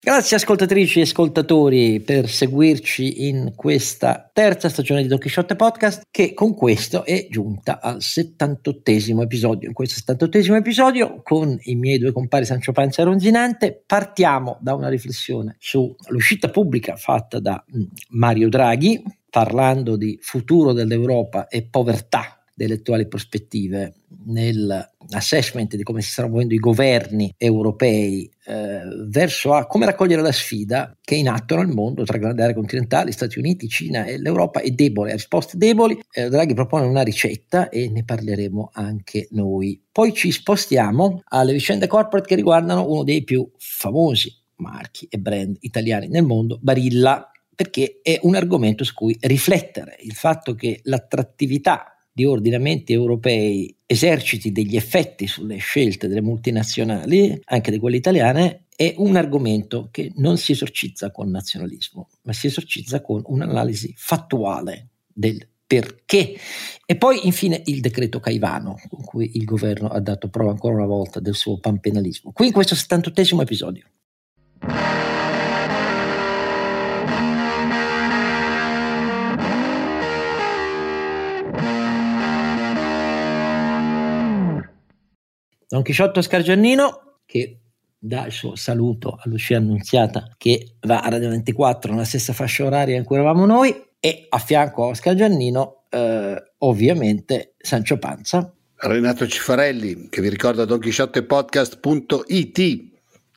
Grazie ascoltatrici e ascoltatori per seguirci in questa terza stagione di Don Quixote Podcast che con questo è giunta al 78esimo episodio. In questo 78esimo episodio con i miei due compari Sancio Panza e Ronzinante partiamo da una riflessione sull'uscita pubblica fatta da mm, Mario Draghi parlando di futuro dell'Europa e povertà delle attuali prospettive nell'assessment di come si stanno muovendo i governi europei eh, verso a come raccogliere la sfida che è in atto nel mondo tra grandi aree continentali, Stati Uniti, Cina e l'Europa è debole, ha risposte deboli. Eh, Draghi propone una ricetta e ne parleremo anche noi. Poi ci spostiamo alle vicende corporate che riguardano uno dei più famosi marchi e brand italiani nel mondo, Barilla perché è un argomento su cui riflettere, il fatto che l'attrattività di ordinamenti europei eserciti degli effetti sulle scelte delle multinazionali, anche di quelle italiane, è un argomento che non si esorcizza con nazionalismo, ma si esorcizza con un'analisi fattuale del perché. E poi infine il decreto Caivano, con cui il governo ha dato prova ancora una volta del suo panpenalismo. Qui in questo 78 episodio. Don Chisciotto Scargiannino che dà il suo saluto a Lucia Annunziata che va a Radio 24 nella stessa fascia oraria in cui eravamo noi e a fianco a Scargiannino eh, ovviamente Sancio Panza Renato Cifarelli che vi ricorda donchisciottepodcast.it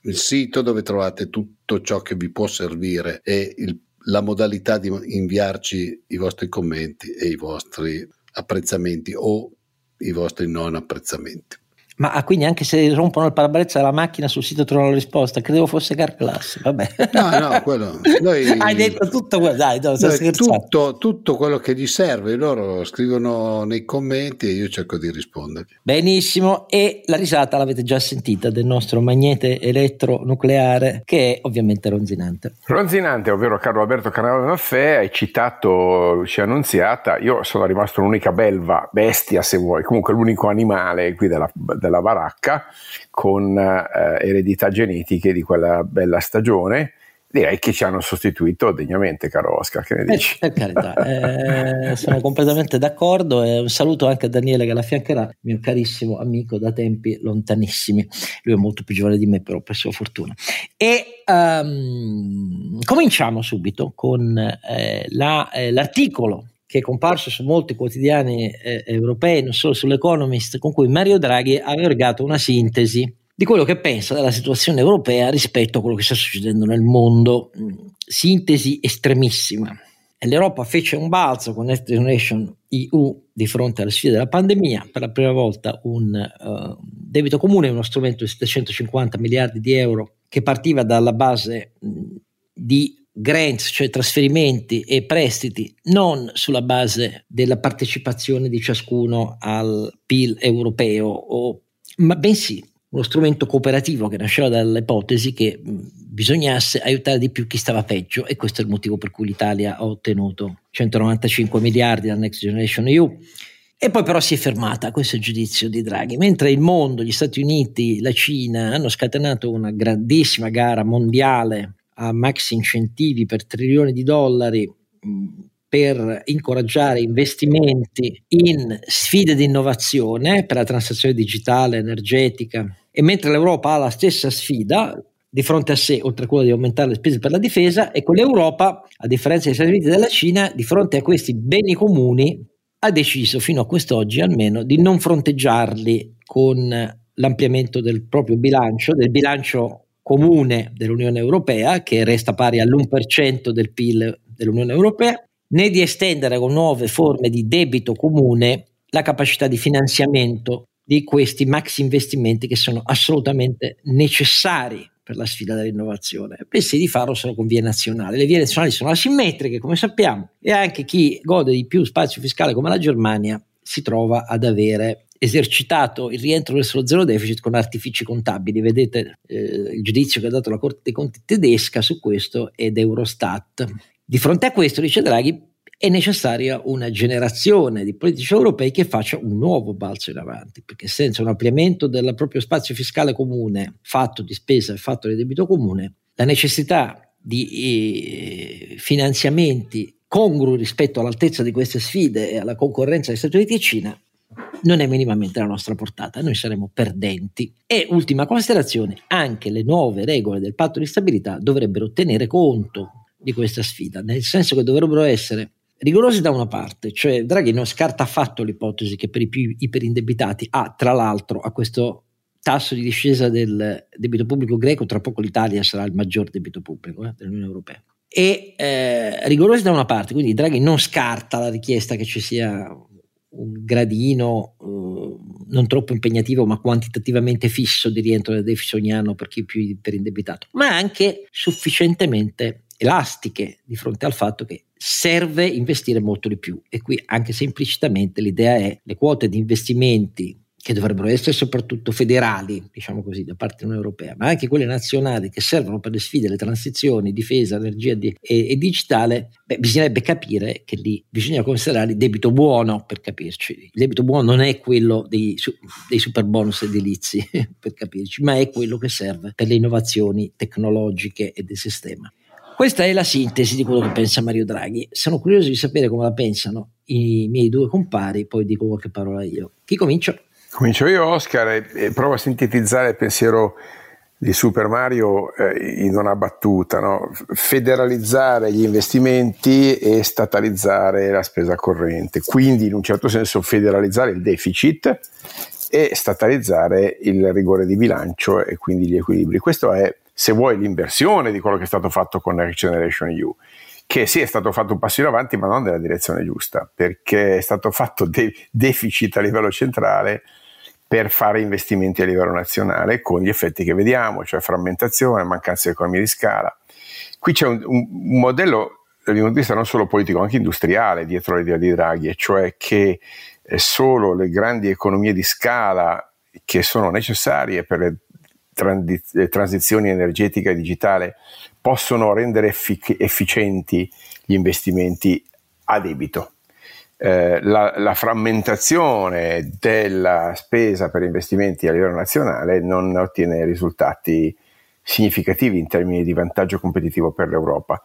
il sito dove trovate tutto ciò che vi può servire e il, la modalità di inviarci i vostri commenti e i vostri apprezzamenti o i vostri non apprezzamenti. Ma ah, quindi anche se rompono il parabrezza della macchina sul sito trovano la risposta, credevo fosse car class, vabbè. No, no, quello... Noi, Hai detto tutto quello, dai, no, tutto, tutto, quello che gli serve, loro scrivono nei commenti e io cerco di rispondere. Benissimo, e la risata l'avete già sentita del nostro magnete elettronucleare che è ovviamente ronzinante. Ronzinante, ovvero Carlo Alberto Canale Maffè, hai citato Lucia Annunziata, io sono rimasto l'unica belva, bestia se vuoi, comunque l'unico animale qui della, della della baracca con eh, eredità genetiche di quella bella stagione direi che ci hanno sostituito degnamente, caro Oscar. Che ne eh, dici? Per, per carità, eh, sono completamente d'accordo. E un saluto anche a Daniele che la fiancherà, mio carissimo amico da tempi lontanissimi. Lui è molto più giovane di me, però per sua fortuna. E um, cominciamo subito con eh, la, eh, l'articolo che è comparso su molti quotidiani eh, europei, non solo sull'Economist, con cui Mario Draghi ha ergato una sintesi di quello che pensa della situazione europea rispetto a quello che sta succedendo nel mondo. Mm, sintesi estremissima. L'Europa fece un balzo con Next Generation EU di fronte alle sfide della pandemia, per la prima volta un uh, debito comune, uno strumento di 750 miliardi di euro che partiva dalla base mh, mm, di grants, cioè trasferimenti e prestiti, non sulla base della partecipazione di ciascuno al PIL europeo, o, ma bensì uno strumento cooperativo che nasceva dall'ipotesi che bisognasse aiutare di più chi stava peggio e questo è il motivo per cui l'Italia ha ottenuto 195 miliardi dal Next Generation EU. E poi però si è fermata, questo è il giudizio di Draghi, mentre il mondo, gli Stati Uniti, la Cina hanno scatenato una grandissima gara mondiale a max incentivi per trilioni di dollari per incoraggiare investimenti in sfide di innovazione per la transazione digitale, energetica. E mentre l'Europa ha la stessa sfida di fronte a sé, oltre a quella di aumentare le spese per la difesa, ecco l'Europa, a differenza degli Stati Uniti e della Cina, di fronte a questi beni comuni ha deciso fino a quest'oggi almeno di non fronteggiarli con l'ampliamento del proprio bilancio, del bilancio comune dell'Unione Europea, che resta pari all'1% del PIL dell'Unione Europea, né di estendere con nuove forme di debito comune la capacità di finanziamento di questi maxi investimenti che sono assolutamente necessari per la sfida dell'innovazione. Pensi di farlo solo con vie nazionali. Le vie nazionali sono asimmetriche, come sappiamo, e anche chi gode di più spazio fiscale come la Germania si trova ad avere esercitato il rientro verso lo zero deficit con artifici contabili. Vedete eh, il giudizio che ha dato la Corte dei Conti tedesca su questo ed Eurostat. Di fronte a questo, dice Draghi, è necessaria una generazione di politici europei che faccia un nuovo balzo in avanti, perché senza un ampliamento del proprio spazio fiscale comune, fatto di spesa e fatto di debito comune, la necessità di eh, finanziamenti congrui rispetto all'altezza di queste sfide e alla concorrenza degli Stati Uniti e Cina non è minimamente la nostra portata, noi saremo perdenti. E ultima considerazione, anche le nuove regole del patto di stabilità dovrebbero tenere conto di questa sfida, nel senso che dovrebbero essere rigorosi da una parte, cioè Draghi non scarta affatto l'ipotesi che per i più iperindebitati ha, tra l'altro, a questo tasso di discesa del debito pubblico greco, tra poco l'Italia sarà il maggior debito pubblico eh, dell'Unione Europea. E eh, rigorosi da una parte, quindi Draghi non scarta la richiesta che ci sia un gradino eh, non troppo impegnativo ma quantitativamente fisso di rientro del deficit ogni anno per chi è più indebitato, ma anche sufficientemente elastiche di fronte al fatto che serve investire molto di più. E qui anche se implicitamente l'idea è le quote di investimenti che dovrebbero essere soprattutto federali, diciamo così, da parte dell'Unione Europea, ma anche quelle nazionali che servono per le sfide, le transizioni, difesa, energia di, e, e, digitale, beh, bisognerebbe capire che lì bisogna considerare il debito buono, per capirci. Il debito buono non è quello dei, dei super bonus edilizi, per capirci, ma è quello che serve per le innovazioni tecnologiche e del sistema. Questa è la sintesi di quello che pensa Mario Draghi. Sono curioso di sapere come la pensano i miei due compari, poi dico qualche parola io. Chi comincia? Comincio io, Oscar, e, e provo a sintetizzare il pensiero di Super Mario eh, in una battuta, no? federalizzare gli investimenti e statalizzare la spesa corrente, quindi in un certo senso federalizzare il deficit e statalizzare il rigore di bilancio e quindi gli equilibri. Questo è, se vuoi, l'inversione di quello che è stato fatto con Next Generation EU che sì è stato fatto un passo in avanti ma non nella direzione giusta perché è stato fatto de- deficit a livello centrale per fare investimenti a livello nazionale con gli effetti che vediamo, cioè frammentazione, mancanza di economia di scala. Qui c'è un, un, modello dal mio punto di vista non solo politico, anche industriale dietro l'idea di Draghi, e cioè che eh, solo le grandi economie di scala che sono necessarie per le, transiz- le transizioni energetica e digitale possono rendere effic- efficienti gli investimenti a debito. Eh, la, la, frammentazione della spesa per investimenti a livello nazionale non ottiene risultati significativi in termini di vantaggio competitivo per l'Europa.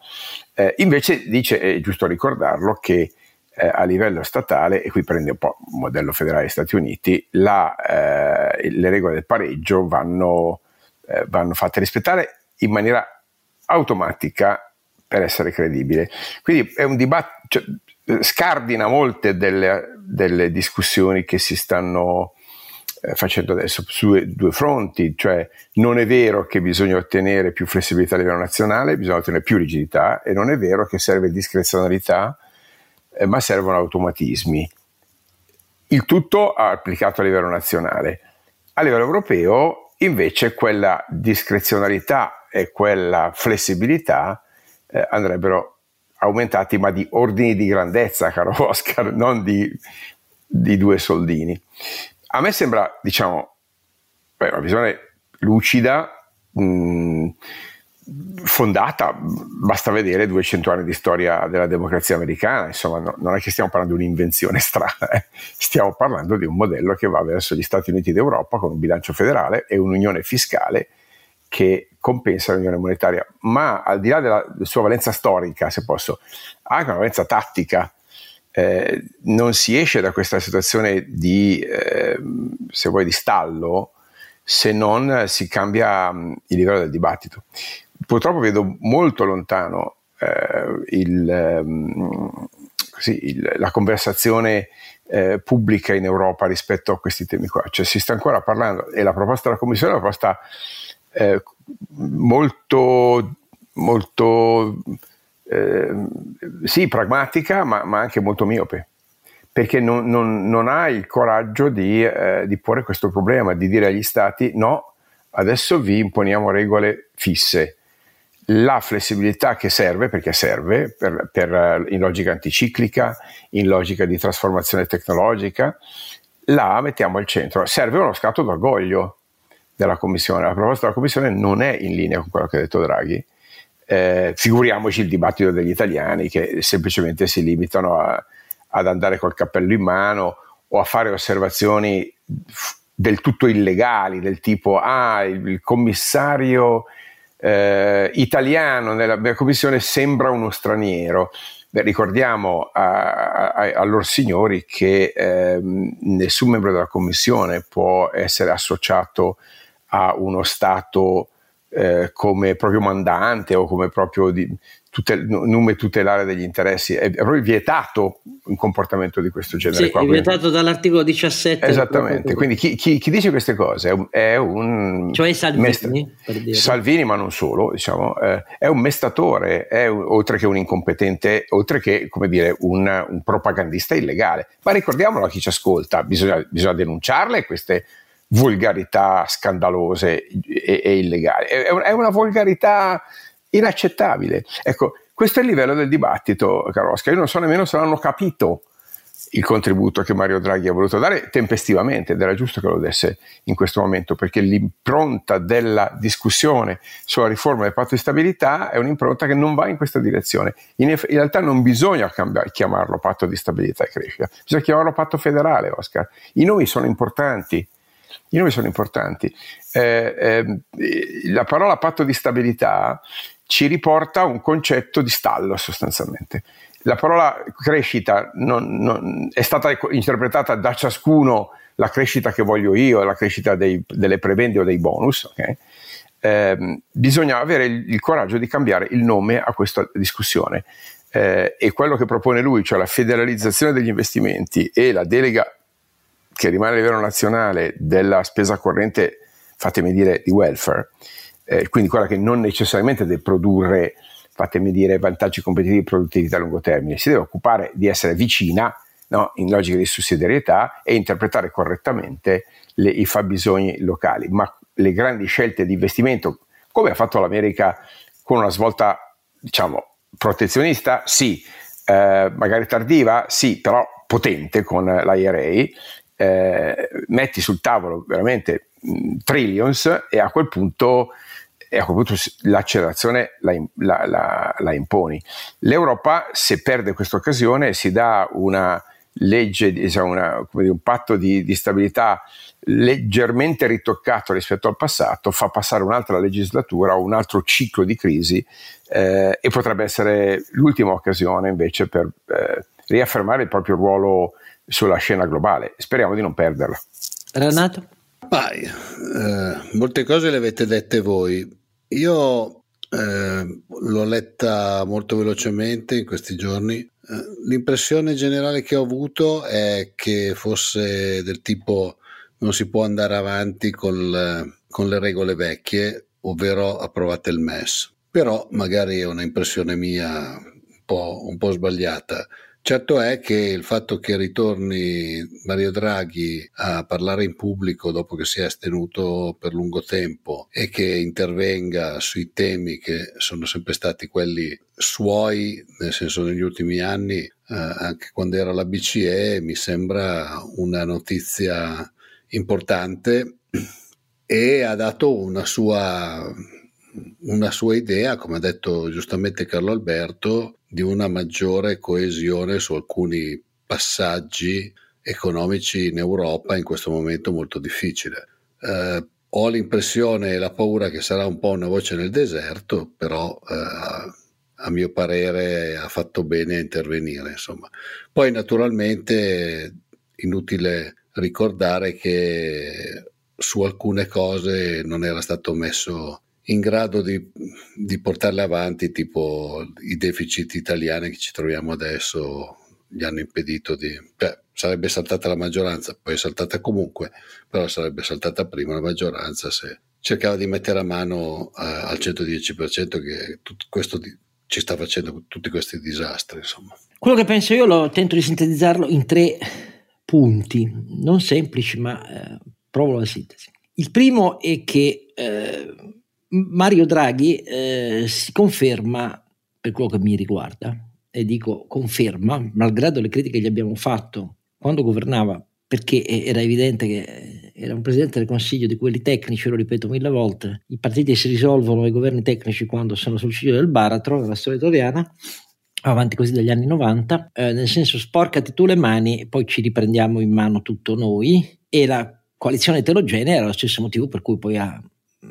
Eh, invece dice, è giusto ricordarlo, che eh, a livello statale, e qui prende un po' il modello federale degli Stati Uniti, la, eh, le regole del pareggio vanno, eh, vanno fatte rispettare in maniera automatica per essere credibile. Quindi è un dibattito, cioè, scardina molte delle, delle, discussioni che si stanno eh, facendo adesso su due fronti, cioè non è vero che bisogna ottenere più flessibilità a livello nazionale, bisogna ottenere più rigidità e non è vero che serve discrezionalità, eh, ma servono automatismi. Il tutto applicato a livello nazionale. A livello europeo invece quella discrezionalità e quella flessibilità eh, andrebbero aumentati, ma di ordini di grandezza, caro Oscar, non di, di due soldini. A me sembra, diciamo, beh, una visione lucida, mh, fondata, basta vedere 200 anni di storia della democrazia americana, insomma no, non è che stiamo parlando di un'invenzione strana, eh. stiamo parlando di un modello che va verso gli Stati Uniti d'Europa con un bilancio federale e un'unione fiscale che compensa l'unione monetaria, ma al di là della, della sua valenza storica, se posso, ha anche una valenza tattica. Eh, non si esce da questa situazione di, eh, se vuoi, di stallo se non si cambia mh, il livello del dibattito. Purtroppo vedo molto lontano eh, il, mh, così, il, la conversazione eh, pubblica in Europa rispetto a questi temi qua. Cioè si sta ancora parlando e la proposta della Commissione è una proposta eh, molto, molto eh, sì, pragmatica, ma, ma, anche molto miope, perché non, non, non ha il coraggio di, eh, di porre questo problema, di dire agli stati no, adesso vi imponiamo regole fisse. La flessibilità che serve, perché serve per, per, in logica anticiclica, in logica di trasformazione tecnologica, la mettiamo al centro. Serve uno scatto d'orgoglio, della Commissione. La proposta della Commissione non è in linea con quello che ha detto Draghi. Eh, figuriamoci il dibattito degli italiani che semplicemente si limitano a, ad andare col cappello in mano o a fare osservazioni del tutto illegali, del tipo ah, il, il commissario eh, italiano nella mia commissione sembra uno straniero. Beh, ricordiamo a, a, a, loro signori che eh, nessun membro della commissione può essere associato a uno Stato eh, come proprio mandante o come proprio di, tutel, nome tutelare degli interessi. È, proprio vietato un comportamento di questo genere. Sì, qua, è vietato dall'articolo 17. Esattamente, quindi chi, chi, chi, dice queste cose è un... È un cioè Salvini, mestra- Salvini, ma non solo, diciamo, eh, è un mestatore, è un, oltre che un incompetente, oltre che, come dire, un, un propagandista illegale. Ma ricordiamolo a chi ci ascolta, bisogna, bisogna denunciarle queste volgarità scandalose e, e illegali. È, è una volgarità inaccettabile. Ecco, questo è il livello del dibattito, caro Oscar. Io non so nemmeno se l'hanno capito il contributo che Mario Draghi ha voluto dare tempestivamente ed era giusto che lo desse in questo momento perché l'impronta della discussione sulla riforma del patto di stabilità è un'impronta che non va in questa direzione. In, in realtà non bisogna cambiare, chiamarlo patto di stabilità e crescita, bisogna chiamarlo patto federale, Oscar. I nomi sono importanti. I nomi sono importanti. Eh, eh, la parola patto di stabilità ci riporta a un concetto di stallo sostanzialmente. La parola crescita non, non, è stata interpretata da ciascuno la crescita che voglio io, la crescita dei, delle prebende o dei bonus. Okay? Eh, bisogna avere il, il, coraggio di cambiare il nome a questa discussione. Eh, e quello che propone lui, cioè la federalizzazione degli investimenti e la delega che rimane a livello nazionale della spesa corrente, fatemi dire, di welfare, eh, quindi quella che non necessariamente deve produrre, fatemi dire, vantaggi competitivi di produttività a lungo termine, si deve occupare di essere vicina no, in logica di sussidiarietà e interpretare correttamente le, i fabbisogni locali, ma le grandi scelte di investimento, come ha fatto l'America con una svolta, diciamo, protezionista, sì, eh, magari tardiva, sì, però potente con l'IRA, eh, metti sul tavolo veramente mh, trillions e a quel punto a quel punto l'accelerazione la, la, la, la, imponi. L'Europa, se perde questa occasione, si dà una legge, diciamo una, dire, un patto di, di, stabilità leggermente ritoccato rispetto al passato, fa passare un'altra legislatura o un altro ciclo di crisi eh, e potrebbe essere l'ultima occasione invece per eh, riaffermare il proprio ruolo sulla scena globale. Speriamo di non perderla. Renato? Vai, eh, molte cose le avete dette voi. Io eh, l'ho letta molto velocemente in questi giorni. Eh, l'impressione generale che ho avuto è che fosse del tipo non si può andare avanti con, con le regole vecchie, ovvero approvate il MES. Però magari è un'impressione mia un po', un po' sbagliata. Certo è che il fatto che ritorni Mario Draghi a parlare in pubblico dopo che si è astenuto per lungo tempo e che intervenga sui temi che sono sempre stati quelli suoi, nel senso negli ultimi anni, eh, anche quando era la BCE, mi sembra una notizia importante e ha dato una sua una sua idea, come ha detto giustamente Carlo Alberto, di una maggiore coesione su alcuni passaggi economici in Europa in questo momento molto difficile. Eh, ho l'impressione e la paura che sarà un po' una voce nel deserto, però eh, a mio parere ha fatto bene a intervenire. Insomma. Poi naturalmente inutile ricordare che su alcune cose non era stato messo in grado di, di portarle avanti, tipo i deficit italiani che ci troviamo adesso gli hanno impedito di... Beh, sarebbe saltata la maggioranza, poi è saltata comunque, però sarebbe saltata prima la maggioranza se cercava di mettere a mano uh, al 110% che tutto questo di, ci sta facendo tutti questi disastri. Insomma. Quello che penso io lo tento di sintetizzarlo in tre punti, non semplici, ma eh, provo la sintesi. Il primo è che eh, Mario Draghi eh, si conferma, per quello che mi riguarda, e dico conferma, malgrado le critiche che gli abbiamo fatto quando governava, perché era evidente che era un presidente del Consiglio di quelli tecnici, lo ripeto mille volte, i partiti si risolvono i governi tecnici quando sono sul ciglio del baratro, nella storia italiana, avanti così dagli anni 90, eh, nel senso sporcati tu le mani poi ci riprendiamo in mano tutto noi e la coalizione eterogenea era lo stesso motivo per cui poi ha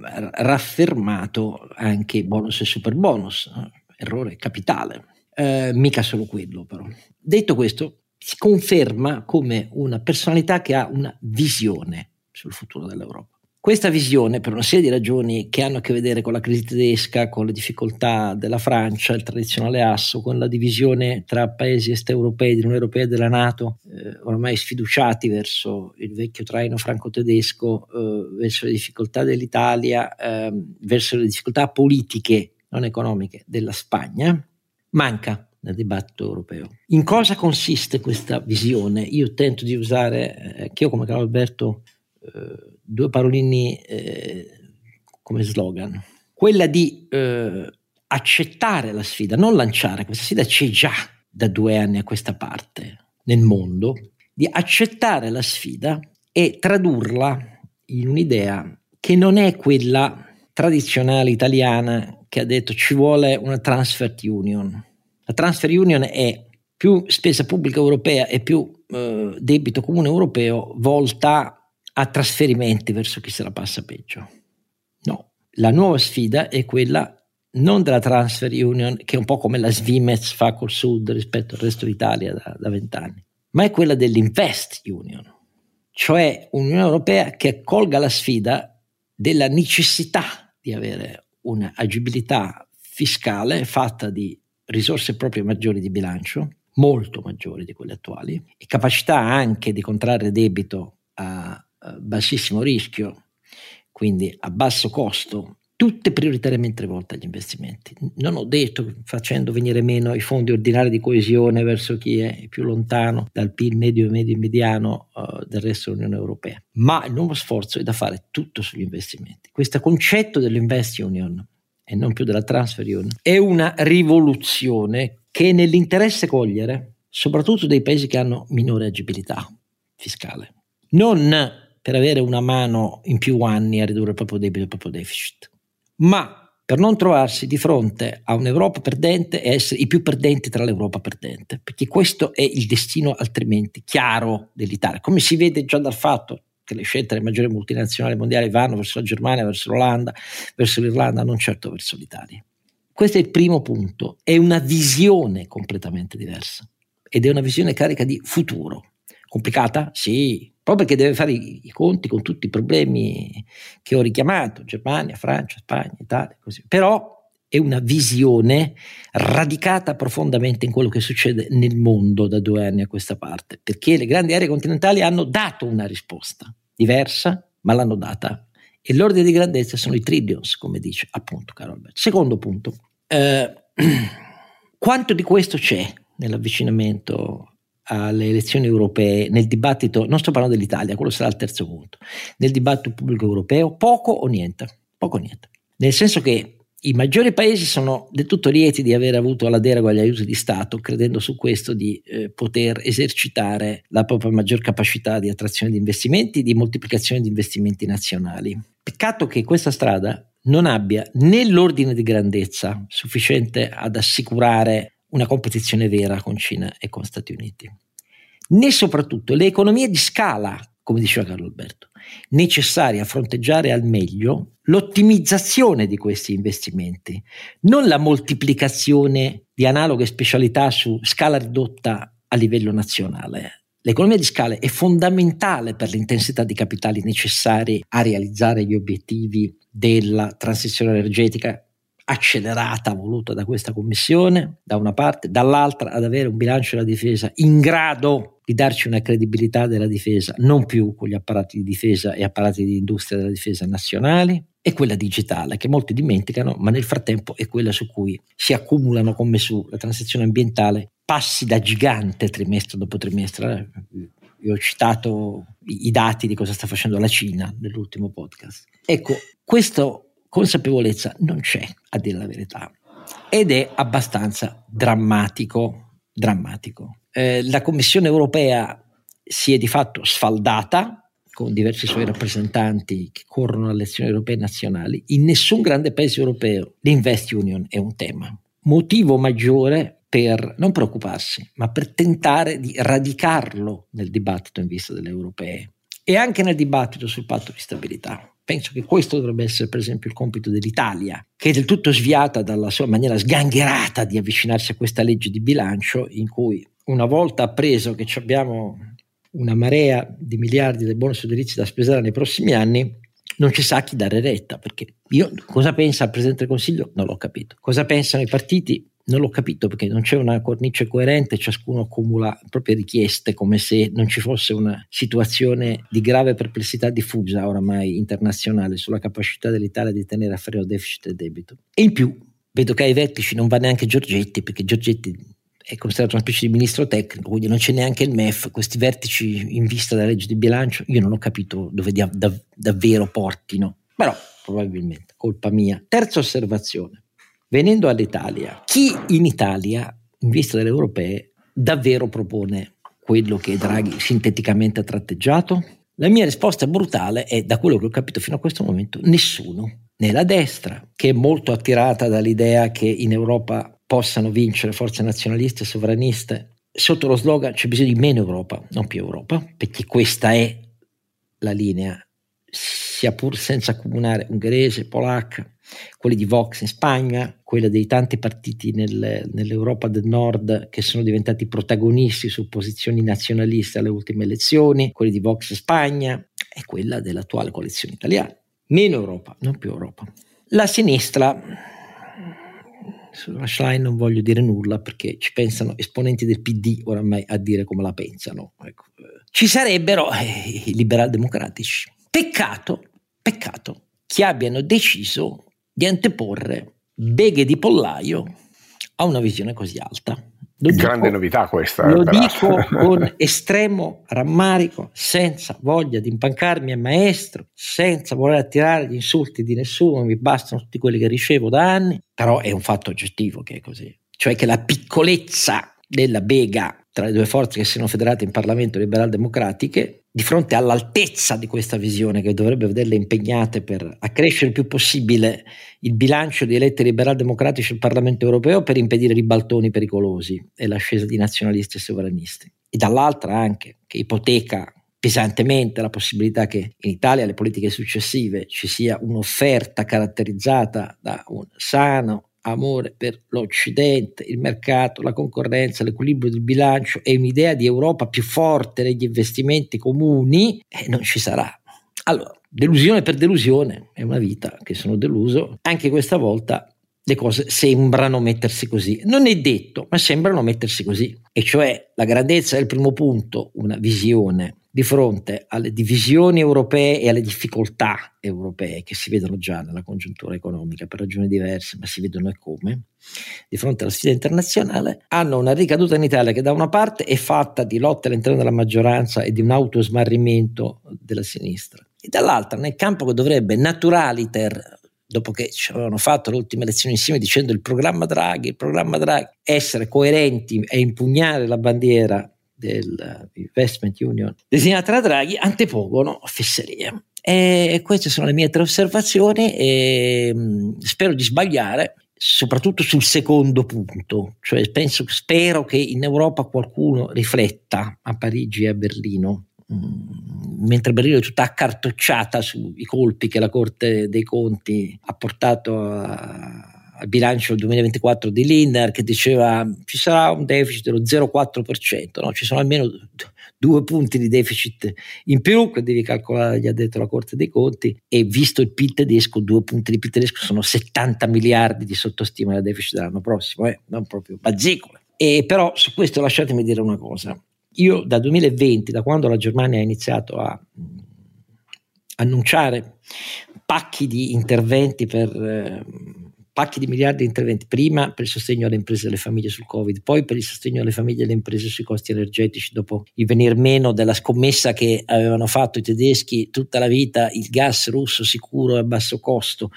raffermato anche bonus e super bonus, errore capitale. Eh, mica solo quello però. Detto questo, si conferma come una personalità che ha una visione sul futuro dell'Europa. Questa visione, per una serie di ragioni che hanno a che vedere con la crisi tedesca, con le difficoltà della Francia, il tradizionale asso, con la divisione tra paesi est europei, dell'Unione Europea e della Nato, eh, ormai sfiduciati verso il vecchio traino franco-tedesco, eh, verso le difficoltà dell'Italia, eh, verso le difficoltà politiche, non economiche, della Spagna, manca nel dibattito europeo. In cosa consiste questa visione? Io tento di usare, eh, che io come Carlo Alberto, due parolini eh, come slogan. Quella di eh, accettare la sfida, non lanciare, questa sfida c'è già da due anni a questa parte nel mondo, di accettare la sfida e tradurla in un'idea che non è quella tradizionale italiana che ha detto ci vuole una transfer union. La transfer union è più spesa pubblica europea e più eh, debito comune europeo volta a trasferimenti verso chi se la passa peggio. No, la nuova sfida è quella non della transfer union, che è un po' come la Svimez fa col Sud rispetto al resto d'Italia da vent'anni, ma è quella dell'invest union, cioè un'Unione Europea che colga la sfida della necessità di avere un'agibilità fiscale fatta di risorse proprie maggiori di bilancio, molto maggiori di quelle attuali, e capacità anche di contrarre debito a bassissimo rischio, quindi a basso costo, tutte prioritariamente rivolte agli investimenti. Non ho detto facendo venire meno i fondi ordinari di coesione verso chi è più lontano dal PIL medio e medio mediano uh, del resto dell'Unione Europea, ma il nuovo sforzo è da fare tutto sugli investimenti. Questo concetto dell'Invest Union e non più della Transfer Union è una rivoluzione che è nell'interesse cogliere soprattutto dei paesi che hanno minore agibilità fiscale. Non per avere una mano in più anni a ridurre il proprio debito e il proprio deficit, ma per non trovarsi di fronte a un'Europa perdente e essere i più perdenti tra l'Europa perdente, perché questo è il destino altrimenti chiaro dell'Italia, come si vede già dal fatto che le scelte delle maggiori multinazionali mondiali vanno verso la Germania, verso l'Olanda, verso l'Irlanda, non certo verso l'Italia. Questo è il primo punto, è una visione completamente diversa ed è una visione carica di futuro. Complicata? Sì, proprio perché deve fare i, i, conti con tutti i problemi che ho richiamato, Germania, Francia, Spagna, Italia, così. Però è una visione radicata profondamente in quello che succede nel mondo da due anni a questa parte, perché le grandi aree continentali hanno dato una risposta diversa, ma l'hanno data. E l'ordine di grandezza sono i trillions, come dice appunto Carol. Secondo punto, eh, quanto di questo c'è nell'avvicinamento alle elezioni europee, nel dibattito, non sto parlando dell'Italia, quello sarà il terzo punto, nel dibattito pubblico europeo, poco o niente, poco o niente. Nel senso che i maggiori paesi sono del tutto lieti di aver avuto la deroga agli aiuti di Stato, credendo su questo di eh, poter esercitare la propria maggior capacità di attrazione di investimenti, di moltiplicazione di investimenti nazionali. Peccato che questa strada non abbia né l'ordine di grandezza sufficiente ad assicurare una competizione vera con Cina e con Stati Uniti, né soprattutto le economie di scala, come diceva Carlo Alberto, necessarie a fronteggiare al meglio l'ottimizzazione di questi investimenti, non la moltiplicazione di analoghe specialità su scala ridotta a livello nazionale. L'economia di scala è fondamentale per l'intensità di capitali necessari a realizzare gli obiettivi della transizione energetica accelerata voluta da questa commissione, da una parte, dall'altra ad avere un bilancio della difesa in grado di darci una credibilità della difesa, non più con gli apparati di difesa e apparati di industria della difesa nazionali, e quella digitale, che molti dimenticano, ma nel frattempo è quella su cui si accumulano come su la transizione ambientale passi da gigante trimestre dopo trimestre. Io ho citato i dati di cosa sta facendo la Cina nell'ultimo podcast. Ecco, questo consapevolezza non c'è, a dire la verità, ed è abbastanza drammatico. drammatico. Eh, la Commissione europea si è di fatto sfaldata con diversi suoi rappresentanti che corrono alle elezioni europee nazionali. In nessun grande paese europeo l'Invest Union è un tema. Motivo maggiore per non preoccuparsi, ma per tentare di radicarlo nel dibattito in vista delle europee e anche nel dibattito sul patto di stabilità Penso che questo dovrebbe essere per esempio il compito dell'Italia, che è del tutto sviata dalla sua maniera sgangherata di avvicinarsi a questa legge di bilancio in cui una volta appreso che abbiamo una marea di miliardi di bonus edilizi da spesare nei prossimi anni, non ci sa chi dare retta, perché io cosa pensa il Presidente del Consiglio? Non l'ho capito. Cosa pensano i partiti? Non l'ho capito perché non c'è una cornice coerente, ciascuno accumula proprie richieste come se non ci fosse una situazione di grave perplessità diffusa oramai internazionale sulla capacità dell'Italia di tenere a freno deficit e debito. E in più vedo che ai vertici non va neanche Giorgetti perché Giorgetti è considerato una specie di ministro tecnico, quindi non c'è neanche il MEF, questi vertici in vista della legge di bilancio, io non ho capito dove da, da, davvero portino, però probabilmente colpa mia. Terza osservazione, Venendo all'Italia, chi in Italia, in vista delle europee, davvero propone quello che Draghi sinteticamente ha tratteggiato? La mia risposta brutale è, da quello che ho capito fino a questo momento, nessuno. Né la destra, che è molto attirata dall'idea che in Europa possano vincere forze nazionaliste e sovraniste, sotto lo slogan c'è bisogno di meno Europa, non più Europa, perché questa è la linea, sia pur senza accomunare ungherese, polacca, quelli di Vox in Spagna, quella dei tanti partiti nel, nell'Europa del Nord che sono diventati protagonisti su posizioni nazionaliste alle ultime elezioni, quelli di Vox in Spagna e quella dell'attuale coalizione italiana. Meno Europa, non più Europa. La sinistra, sulla Schlein non voglio dire nulla perché ci pensano esponenti del PD oramai a dire come la pensano. Ecco. Ci sarebbero eh, i liberal democratici. Peccato, peccato che abbiano deciso di anteporre beghe di pollaio a una visione così alta. Lo Grande dico, novità questa. Lo però. dico con estremo rammarico, senza voglia di impancarmi a maestro, senza voler attirare gli insulti di nessuno, mi bastano tutti quelli che ricevo da anni, però è un fatto oggettivo che è così. Cioè che la piccolezza della bega tra le due forze che sono federate in Parlamento liberal-democratiche, di fronte all'altezza di questa visione che dovrebbe vederle impegnate per accrescere il più possibile il bilancio di eletti liberal-democratici al Parlamento europeo per impedire ribaltoni pericolosi e l'ascesa di nazionalisti e sovranisti. E dall'altra anche che ipoteca pesantemente la possibilità che in Italia alle politiche successive ci sia un'offerta caratterizzata da un sano amore per l'Occidente, il mercato, la concorrenza, l'equilibrio del bilancio e un'idea di Europa più forte negli investimenti comuni, eh, non ci sarà. Allora, delusione per delusione, è una vita che sono deluso, anche questa volta le cose sembrano mettersi così. Non è detto, ma sembrano mettersi così. E cioè la grandezza del primo punto, una visione di fronte alle divisioni europee e alle difficoltà europee che si vedono già nella congiuntura economica per ragioni diverse, ma si vedono e come, di fronte alla sfida internazionale, hanno una ricaduta in Italia che da una parte è fatta di lotte all'interno della maggioranza e di un autosmarrimento della sinistra, e dall'altra nel campo che dovrebbe naturaliter dopo che ci avevano fatto le ultime elezioni insieme dicendo il programma Draghi, il programma Draghi, essere coerenti e impugnare la bandiera dell'Investment Union designata da Draghi antepongono fesserie. E queste sono le mie tre osservazioni e mm, spero di sbagliare soprattutto sul secondo punto, cioè penso, spero che in Europa qualcuno rifletta a Parigi e a Berlino, mm, mentre Berlino è tutta accartocciata sui colpi che la Corte dei Conti ha portato a, al bilancio 2024 di Lindner che diceva ci sarà un deficit dello 0,4%, no? ci sono almeno due punti di deficit in più che devi calcolare, gli ha detto la Corte dei Conti, e visto il PIL tedesco, due punti di PIL tedesco sono 70 miliardi di sottostima del deficit dell'anno prossimo, eh? non proprio bazzicole. E però su questo lasciatemi dire una cosa. Io da 2020, da quando la Germania ha iniziato a annunciare pacchi di interventi per... Eh, pacchi di miliardi di interventi, prima per il sostegno alle imprese e alle famiglie sul Covid, poi per il sostegno alle famiglie e alle imprese sui costi energetici, dopo il venir meno della scommessa che avevano fatto i tedeschi tutta la vita, il gas russo sicuro e a basso costo,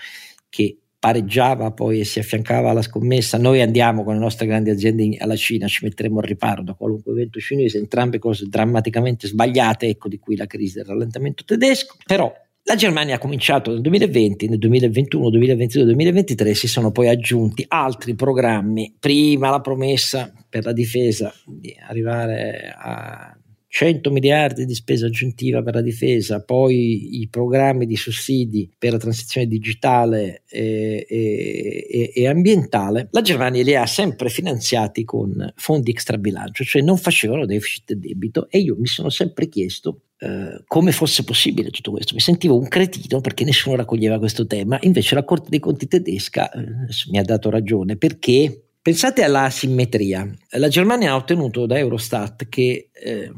che pareggiava poi e si affiancava alla scommessa, noi andiamo con le nostre grandi aziende alla Cina, ci metteremo al riparo da qualunque evento cinese, entrambe cose drammaticamente sbagliate, ecco di qui la crisi del rallentamento tedesco, però la Germania ha cominciato nel 2020, nel 2021, 2022, 2023 si sono poi aggiunti altri programmi, prima la promessa per la difesa di arrivare a 100 miliardi di spesa aggiuntiva per la difesa, poi i programmi di sussidi per la transizione digitale e, e, e, ambientale, la Germania li ha sempre finanziati con fondi extrabilancio, cioè non facevano deficit e debito e io mi sono sempre chiesto Uh, come fosse possibile tutto questo. Mi sentivo un cretino perché nessuno raccoglieva questo tema, invece la Corte dei Conti tedesca uh, mi ha dato ragione perché pensate alla simmetria. La Germania ha ottenuto da Eurostat che uh,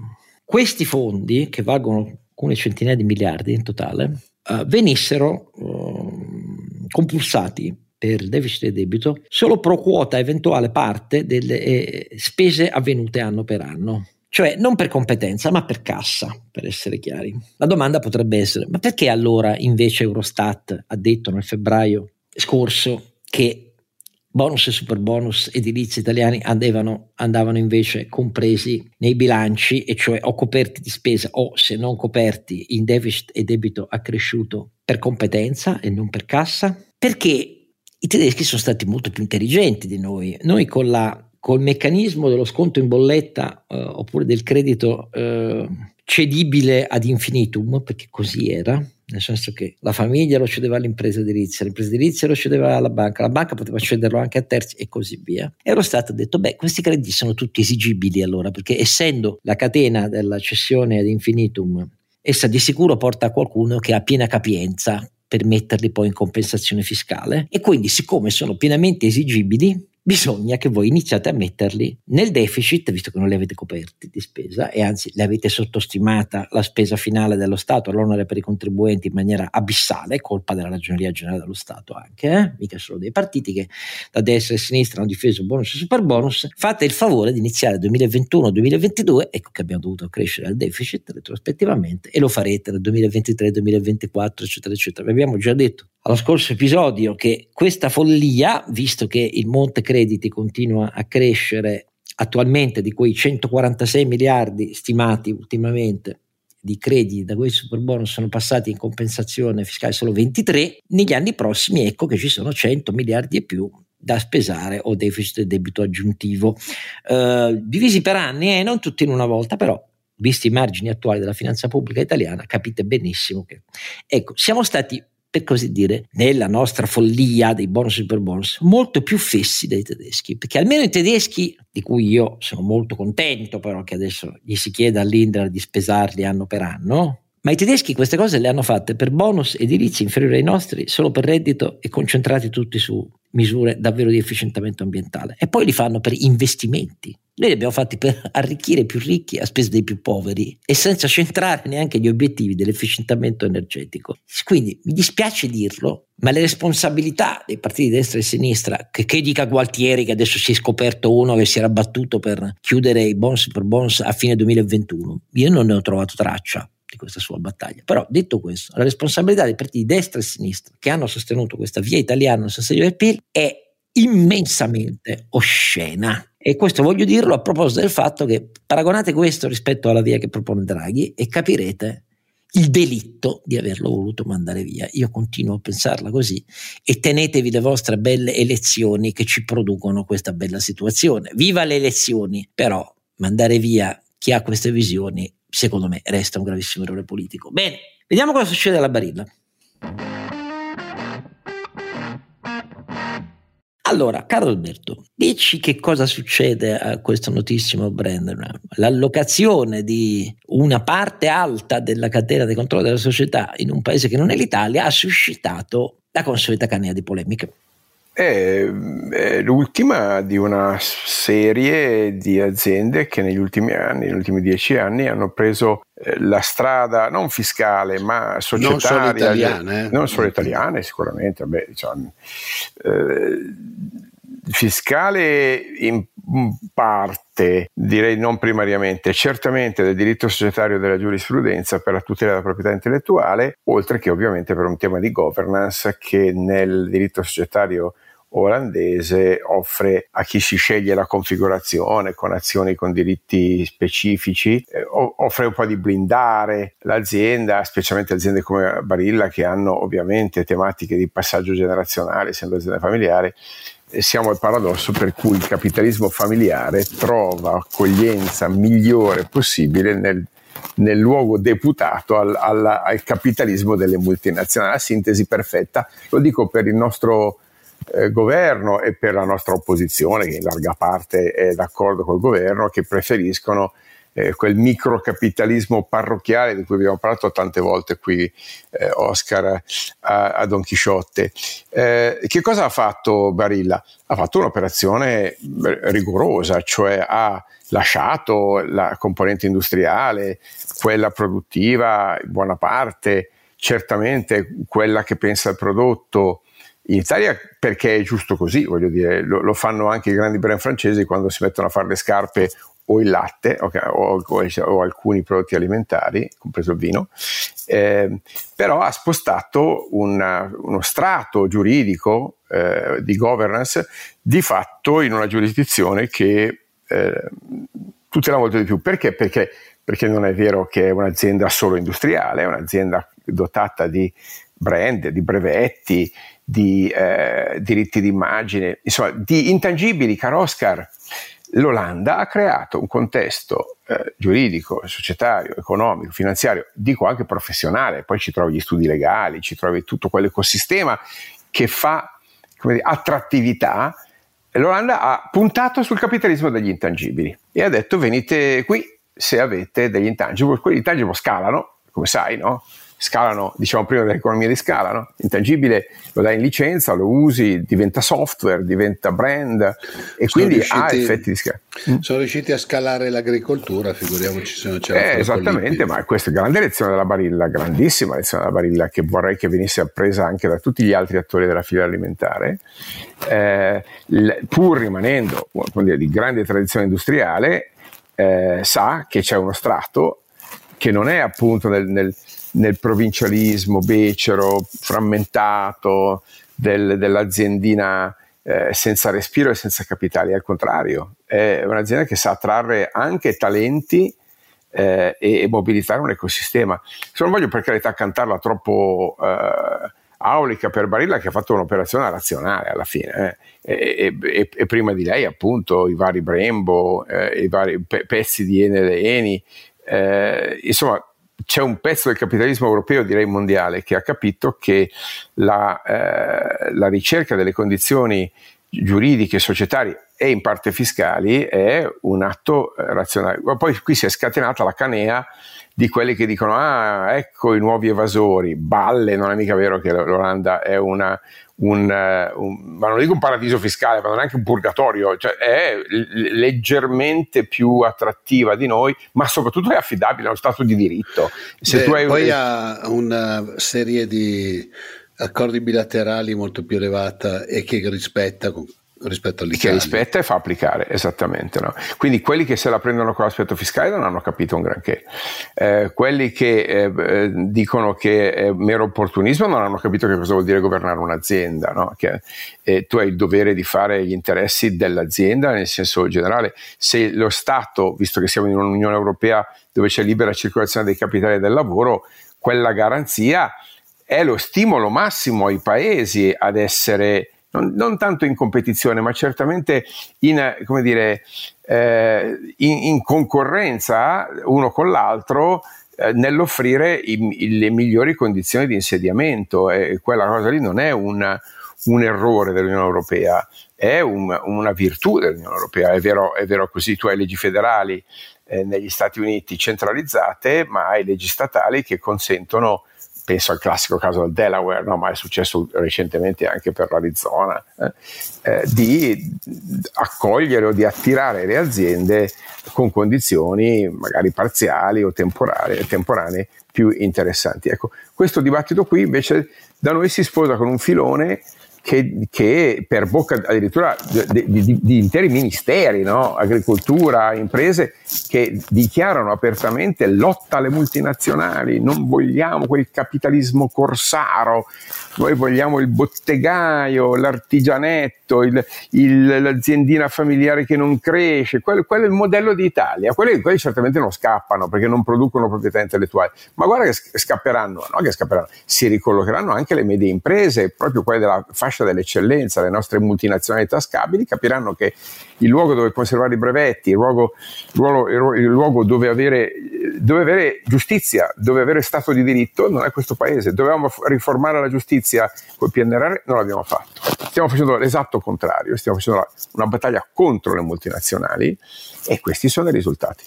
questi fondi, che valgono alcune centinaia di miliardi in totale, venissero compulsati per deficit e debito solo pro quota eventuale parte delle eh, spese avvenute anno per anno cioè non per competenza ma per cassa, per essere chiari. La domanda potrebbe essere, ma perché allora invece Eurostat ha detto nel febbraio scorso che bonus e super bonus edilizi italiani andavano, andavano invece compresi nei bilanci, e cioè o coperti di spesa o se non coperti in deficit e debito accresciuto per competenza e non per cassa? Perché i tedeschi sono stati molto più intelligenti di noi. Noi con la col meccanismo dello sconto in bolletta eh, oppure del credito eh, cedibile ad infinitum, perché così era, nel senso che la famiglia lo cedeva all'impresa edilizia, l'impresa edilizia lo cedeva alla banca, la banca poteva cederlo anche a terzi e così via. E lo Stato ha detto, beh, questi crediti sono tutti esigibili allora, perché essendo la catena della cessione ad infinitum, essa di sicuro porta a qualcuno che ha piena capienza per metterli poi in compensazione fiscale e quindi siccome sono pienamente esigibili bisogna che voi iniziate a metterli nel deficit, visto che non li avete coperti di spesa e anzi le avete sottostimata la spesa finale dello Stato, l'onere per i contribuenti in maniera abissale, colpa della ragioneria generale dello Stato anche, eh? mica solo dei partiti che da destra e sinistra hanno difeso bonus e super bonus, fate il favore di iniziare 2021-2022, ecco che abbiamo dovuto crescere il deficit retrospettivamente e lo farete nel 2023-2024, eccetera, eccetera. Vi abbiamo già detto allo scorso episodio che questa follia, visto che il monte crediti continua a crescere attualmente di quei 146 miliardi stimati ultimamente di crediti da quei super bonus sono passati in compensazione fiscale solo 23, negli anni prossimi ecco che ci sono 100 miliardi e più da spesare o deficit e debito aggiuntivo, uh, divisi per anni e eh, non tutti in una volta, però visti i margini attuali della finanza pubblica italiana capite benissimo che ecco, siamo stati per così dire, nella nostra follia dei bonus super bonus, molto più fessi dei tedeschi, perché almeno i tedeschi, di cui io sono molto contento, però che adesso gli si chiede all'Indra di spesarli anno per anno, ma i tedeschi queste cose le hanno fatte per bonus edilizi inferiori ai nostri, solo per reddito e concentrati tutti su misure davvero di efficientamento ambientale. E poi li fanno per investimenti. Noi li abbiamo fatti per arricchire i più ricchi a spese dei più poveri e senza centrare neanche gli obiettivi dell'efficientamento energetico. Quindi mi dispiace dirlo, ma le responsabilità dei partiti di destra e sinistra, che, che dica Gualtieri che adesso si è scoperto uno che si era battuto per chiudere i bonus per bonus a fine 2021, io non ne ho trovato traccia di questa sua battaglia. Però detto questo, la responsabilità dei partiti di destra e sinistra che hanno sostenuto questa via italiana nel sostegno del PIL è immensamente oscena. E questo voglio dirlo a proposito del fatto che paragonate questo rispetto alla via che propone Draghi e capirete il delitto di averlo voluto mandare via. Io continuo a pensarla così e tenetevi le vostre belle elezioni che ci producono questa bella situazione. Viva le elezioni, però mandare via chi ha queste visioni, secondo me, resta un gravissimo errore politico. Bene, vediamo cosa succede alla Barilla. Allora, caro Alberto, dici che cosa succede a questo notissimo brand? L'allocazione di una parte alta della catena di controllo della società in un paese che non è l'Italia ha suscitato la consueta canea di polemiche. È, è, l'ultima di una serie di aziende che negli ultimi anni, negli ultimi dieci anni, hanno preso eh, la strada non fiscale ma societaria. Non solo italiane. Eh? Non solo italiane, sicuramente. Beh, diciamo, eh, fiscale in parte, direi non primariamente, certamente del diritto societario della giurisprudenza per la tutela della proprietà intellettuale, oltre che ovviamente per un tema di governance che nel diritto societario olandese offre a chi si sceglie la configurazione con azioni con diritti specifici, eh, offre un po' di blindare l'azienda, specialmente aziende come Barilla che hanno ovviamente tematiche di passaggio generazionale, essendo aziende familiari, siamo al paradosso per cui il capitalismo familiare trova accoglienza migliore possibile nel, nel luogo deputato al, al, al, capitalismo delle multinazionali. La sintesi perfetta, lo dico per il nostro eh, governo e per la nostra opposizione, che in larga parte è d'accordo col governo, che preferiscono eh, quel microcapitalismo parrocchiale di cui abbiamo parlato tante volte qui, eh, Oscar, a, a, Don Chisciotte. Eh, che cosa ha fatto Barilla? Ha fatto un'operazione rigorosa, cioè ha lasciato la componente industriale, quella produttiva in buona parte, certamente quella che pensa al prodotto in Italia perché è giusto così, voglio dire, lo, lo, fanno anche i grandi brand francesi quando si mettono a fare le scarpe o il latte o, o, o alcuni prodotti alimentari, compreso il vino, eh, però ha spostato una, uno strato giuridico eh, di governance di fatto in una giurisdizione che eh, tutela molto di più. Perché? Perché, perché non è vero che è un'azienda solo industriale, è un'azienda dotata di brand, di brevetti, di eh, diritti d'immagine, insomma, di intangibili, caro Oscar l'Olanda ha creato un contesto eh, giuridico, societario, economico, finanziario, dico anche professionale, poi ci trovi gli studi legali, ci trovi tutto quell'ecosistema che fa dire, attrattività. L'Olanda ha puntato sul capitalismo degli intangibili e ha detto venite qui se avete degli intangibles, quelli intangibles scalano, come sai, no? Scalano, diciamo prima dell'economia di scala, no? intangibile lo dai in licenza, lo usi, diventa software, diventa brand e sono quindi riusciti, ha effetti di scala. Mm. Sono riusciti a scalare l'agricoltura, figuriamoci se non c'era. Eh, esattamente, ma questa è grande lezione della Barilla, grandissima lezione della Barilla che vorrei che venisse appresa anche da tutti gli altri attori della filiera alimentare, eh, pur rimanendo dire, di grande tradizione industriale, eh, sa che c'è uno strato che non è appunto nel, nel nel provincialismo becero, frammentato del, dell'aziendina eh, senza respiro e senza capitali, al contrario, è un'azienda che sa attrarre anche talenti eh, e, e, mobilitare un ecosistema. Se non voglio per carità cantarla troppo eh, aulica per Barilla che ha fatto un'operazione razionale alla fine eh. e, e, e, prima di lei appunto i vari Brembo, eh, i vari pe- pezzi di Enel e Eni, eh, insomma c'è un pezzo del capitalismo europeo, direi mondiale, che ha capito che la, eh, la ricerca delle condizioni giuridiche, societarie e in parte fiscali è un atto eh, razionale. Poi qui si è scatenata la canea di quelli che dicono ah ecco i nuovi evasori, balle, non è mica vero che l'Olanda è una, un, eh, un, ma non dico un paradiso fiscale, ma non è anche un purgatorio, cioè è leggermente più attrattiva di noi, ma soprattutto è affidabile, uno stato di diritto. Se Beh, hai... Poi ha una serie di accordi bilaterali molto più elevata e che rispetta rispetto all'Italia. Che rispetta e fa applicare, esattamente. No? Quindi quelli che se la prendono con l'aspetto fiscale non hanno capito un granché. Eh, quelli che eh, eh, dicono che è mero opportunismo non hanno capito che cosa vuol dire governare un'azienda. No? Che, eh, tu hai il dovere di fare gli interessi dell'azienda nel senso generale. Se lo Stato, visto che siamo in un'Unione Europea dove c'è libera circolazione dei capitali e del lavoro, quella garanzia è lo stimolo massimo ai paesi ad essere non, non, tanto in competizione, ma certamente in, come dire, eh, in, in concorrenza uno con l'altro eh, nell'offrire i, le migliori condizioni di insediamento. E quella cosa lì non è un, un errore dell'Unione Europea, è un, una virtù dell'Unione Europea, è vero, è vero così, tu hai leggi federali eh, negli Stati Uniti centralizzate, ma hai leggi statali che consentono penso al classico caso del Delaware, no? ma è successo recentemente anche per l'Arizona, eh, eh, di accogliere o di attirare le aziende con condizioni magari parziali o temporanee più interessanti. Ecco, questo dibattito qui invece da noi si sposa con un filone che, che, per bocca addirittura di, di, di interi ministeri, no? agricoltura, imprese, che dichiarano apertamente lotta alle multinazionali, non vogliamo quel capitalismo corsaro, noi vogliamo il bottegaio, l'artigianetto, il, il, l'aziendina familiare che non cresce, quello, quello, è il modello d'Italia, quelli, quelli, certamente non scappano perché non producono proprietà intellettuali, ma guarda che scapperanno, no? che scapperanno, si ricollocheranno anche le medie imprese, proprio quelle della fascia fascia dell'eccellenza, le nostre multinazionali tascabili, capiranno che il luogo dove conservare i brevetti, il luogo, il luogo dove, avere, dove, avere, giustizia, dove avere Stato di diritto non è questo paese. Dovevamo riformare la giustizia col PNRR, non l'abbiamo fatto. Stiamo facendo l'esatto contrario, stiamo facendo una battaglia contro le multinazionali e questi sono i risultati.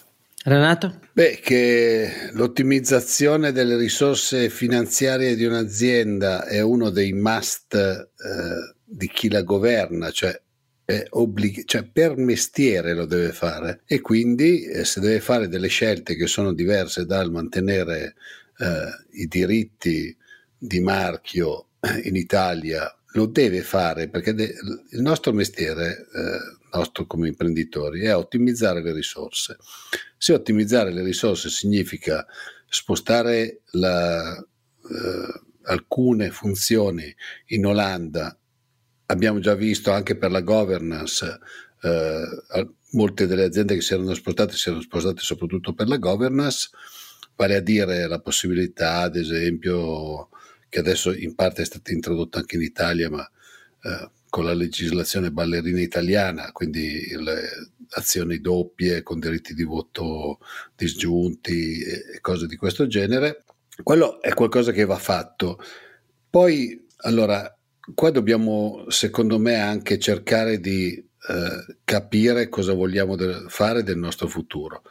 Renato? Beh, che l'ottimizzazione delle risorse finanziarie di un'azienda è uno dei must eh, di chi la governa, cioè, obblig- cioè, per mestiere lo deve fare e quindi eh, se deve fare delle scelte che sono diverse dal mantenere eh, i diritti di marchio in Italia lo deve fare perché de- il nostro mestiere, eh, come imprenditori, è ottimizzare le risorse. Se ottimizzare le risorse significa spostare la, eh, alcune funzioni in Olanda, abbiamo già visto anche per la governance, eh, molte delle aziende che si erano spostate si erano spostate soprattutto per la governance, vale a dire la possibilità, ad esempio, che adesso in parte è stata introdotta anche in Italia, ma eh, con la legislazione ballerina italiana, quindi le azioni doppie con diritti di voto disgiunti e cose di questo genere, quello è qualcosa che va fatto. Poi, allora, qua dobbiamo, secondo me, anche cercare di eh, capire cosa vogliamo de- fare del nostro futuro.